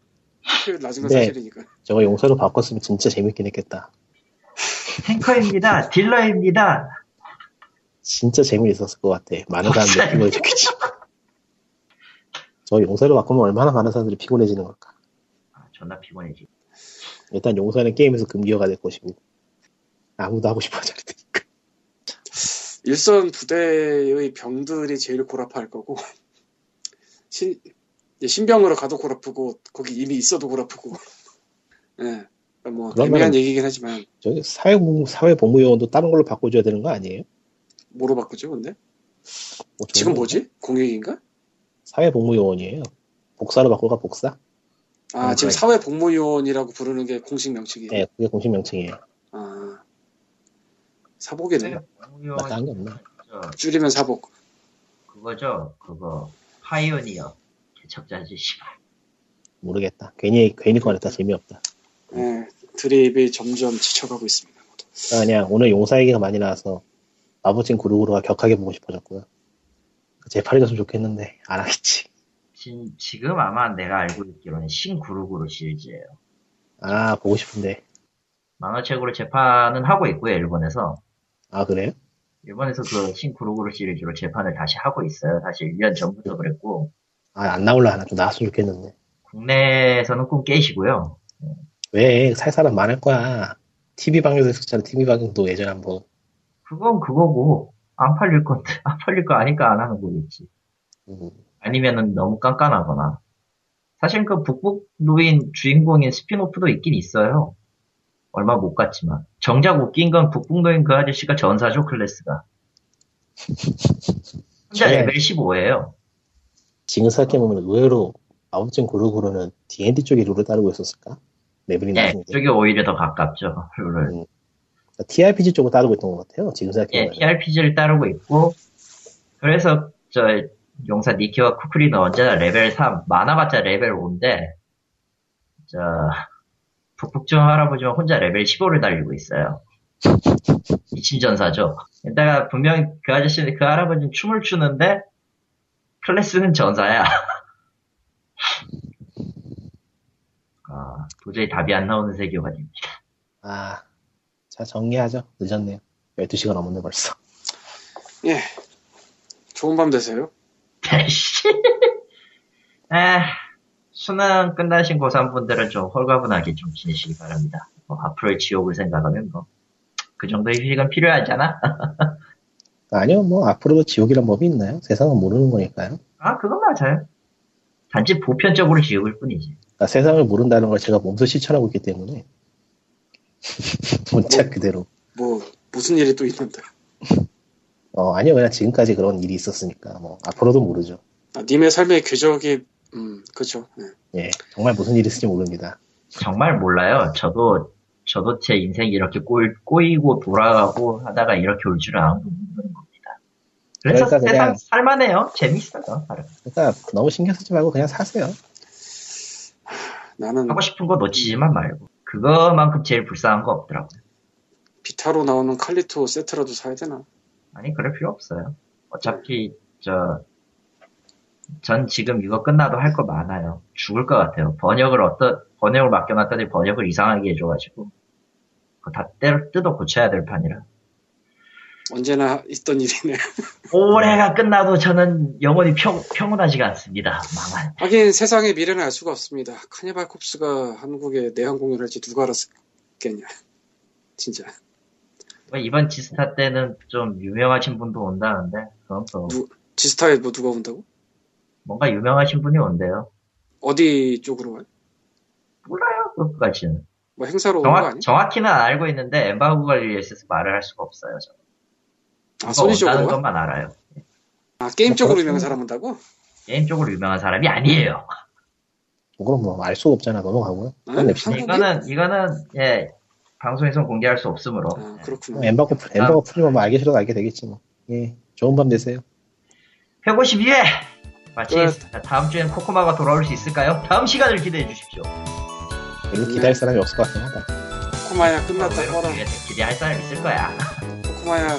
낮은 건 네. 사실이니까. 저거 용서로 바꿨으면 진짜 재밌긴 했겠다. 탱커입니다 딜러입니다 진짜 재미있었을 것 같아. 많은 사람들이. [laughs] 피곤해졌겠지. 저 용서로 바꾸면 얼마나 많은 사람들이 피곤해지는 걸까. 아, 존나 피곤해지 일단 용서는 게임에서 금기어가 될 것이고 아무도 하고 싶어 하지 않을 테니까. 일선 부대의 병들이 제일 골아파할 거고 신, 신병으로 가도 골아프고 거기 이미 있어도 골아프고 예. 그러니까 뭐 애매한 얘기긴 하지만 저기 사회복, 사회복무요원도 다른 걸로 바꿔줘야 되는 거 아니에요? 뭐로 바꾸죠 근데? 뭐 지금 건가? 뭐지? 공익인가? 사회복무요원이에요. 복사로 바꿀까 복사? 아 음, 지금 그래. 사회복무요원이라고 부르는 게 공식 명칭이에요 네, 그게 공식 명칭이에요. 아 사복이네 마땅한 게 없나? 저, 줄이면 사복 그거죠. 그거 파이오니어 개척자지 씨발. 모르겠다. 괜히 괜히 꺼냈다 재미없다. 예, 드립이 점점 지쳐가고 있습니다 모두. 그냥 오늘 용사 얘기가 많이 나와서 마부진 구루구루가 격하게 보고 싶어졌고요. 재팔해줬으면 좋겠는데 안 하겠지. 지, 지금 아마 내가 알고 있기로는 신구루구루 시리즈예요. 아 보고 싶은데 만화책으로 재판은 하고 있고요 일본에서. 아 그래요? 일본에서 그 신구루구루 시리즈로 재판을 다시 하고 있어요. 사실 1년 전부터 그랬고 아 안 나올라 하나 좀 나왔으면 좋겠는데 국내에서는 꿈 깨시고요. 왜 살 사람 많을 거야. TV 방송도 했었잖아. TV 방송도 예전에 한번 그건 그거고 안 팔릴 건데 [laughs] 안 팔릴 거 아니까 안 하는 거겠지. 음, 아니면은 너무 깐깐하거나. 사실 그 북북루인 주인공인 spin-off도 있긴 있어요. 얼마 못 갔지만. 정작 웃긴 건 북북루인 그 아저씨가 전사죠, 클래스가. [laughs] 혼자 네. 레벨 15예요. 지금 생각해보면 의외로 마법진 구루구루는 D&D 쪽의 룰을 따르고 있었을까? 레벨이 예, 낮은 게 저게 오히려 더 가깝죠, 룰을. 음. TRPG 쪽을 따르고 있던 것 같아요. 지금 예, 생각해보면 TRPG를 따르고 있고, 그래서 저 용사 니키와 쿠쿠리는 언제나 레벨 3, 많아봤자 레벨 5인데, 저 북북중 할아버지는 혼자 레벨 15를 달리고 있어요. 미친 전사죠. 게다가 분명히 그 아저씨는 그 할아버지는 춤을 추는데 클래스는 전사야. [laughs] 아, 도저히 답이 안 나오는 세계관입니다. 아, 자, 정리하죠. 늦었네요. 12시간 넘었네, 벌써. 예. 좋은 밤 되세요. 씨. [laughs] 아, 수능 끝나신 고3분들은 좀 홀가분하게 좀 지내시기 바랍니다. 뭐, 앞으로의 지옥을 생각하면 뭐, 그 정도의 휴식은 필요하잖아? [laughs] 아니요, 뭐, 앞으로도 지옥이란 법이 있나요? 세상은 모르는 거니까요. 아, 그건 맞아요. 단지 보편적으로 지옥일 뿐이지. 그러니까 세상을 모른다는 걸 제가 몸소 실천하고 있기 때문에. [laughs] 문자 뭐? 그대로. 뭐 무슨 일이 또 있는데. 어, 아니요, 그냥 지금까지 그런 일이 있었으니까, 뭐, 앞으로도 모르죠. 아, 님의 삶의 궤적이 음 그렇죠. 네. 예, 정말 무슨 일이 있을지 모릅니다. 정말 몰라요. 저도, 저도 제 인생이 이렇게 꼬이, 꼬이고 돌아가고 하다가 이렇게 올 줄은 아무도 모르는 겁니다. 그래서 그러니까 세상 그냥- 살만해요. 재밌어요. 나름. 그러니까 너무 신경 쓰지 말고 그냥 사세요. 나는 하고 싶은 거 놓치지만 말고. 그거만큼 제일 불쌍한 거 없더라고요. 비타로 나오는 칼리토 세트라도 사야 되나? 아니, 그럴 필요 없어요. 어차피, 저, 전 지금 이거 끝나도 할 거 많아요. 죽을 것 같아요. 번역을 어떤, 번역을 맡겨놨더니 번역을 이상하게 해줘가지고. 다 때려 뜯어 고쳐야 될 판이라. 언제나 있던 일이네. [laughs] 올해가 끝나도 저는 영원히 평, 평온하지가 않습니다. 망할. 하긴 세상의 미래는 알 수가 없습니다. 카니발 콥스가 한국에 내한 공연을 할지 누가 알았겠냐. 진짜. 뭐 이번 지스타 때는 좀 유명하신 분도 온다는데, 그럼 또, 누- 지스타에 뭐 누가 온다고? 뭔가 유명하신 분이 온대요. 어디 쪽으로 와요? 몰라요, 그것까지는. 뭐 행사로 정확, 아니? 정확히는 알고 있는데, 엠바고 관리에 있어서 말을 할 수가 없어요, 저는. 아, 소니 쪽으로 와? 것만 알아요. 아, 게임 뭐 쪽으로 그렇구나. 유명한 사람 온다고? 게임 쪽으로 유명한 사람이 아니에요. 뭐 그럼 뭐 알 수가 없잖아. 넘어가고요. 아? 이거는, 이거는, 예, 방송에서 공개할 수 없으므로. 아, 예. 뭐 엠바고, 엠바고 풀리면 뭐 알기 싫어도 알게 되겠지 뭐. 예, 좋은 밤 되세요. 152회! 마치 끝. 다음 주엔 코코마가 돌아올 수 있을까요? 다음 시간을 기대해 주십시오. 별로 네. 기다릴 사람이 없을 것 같긴 하다. 코코마야 끝났다 왜 꺼라. 기대할 사람 있을 거야. 코코마야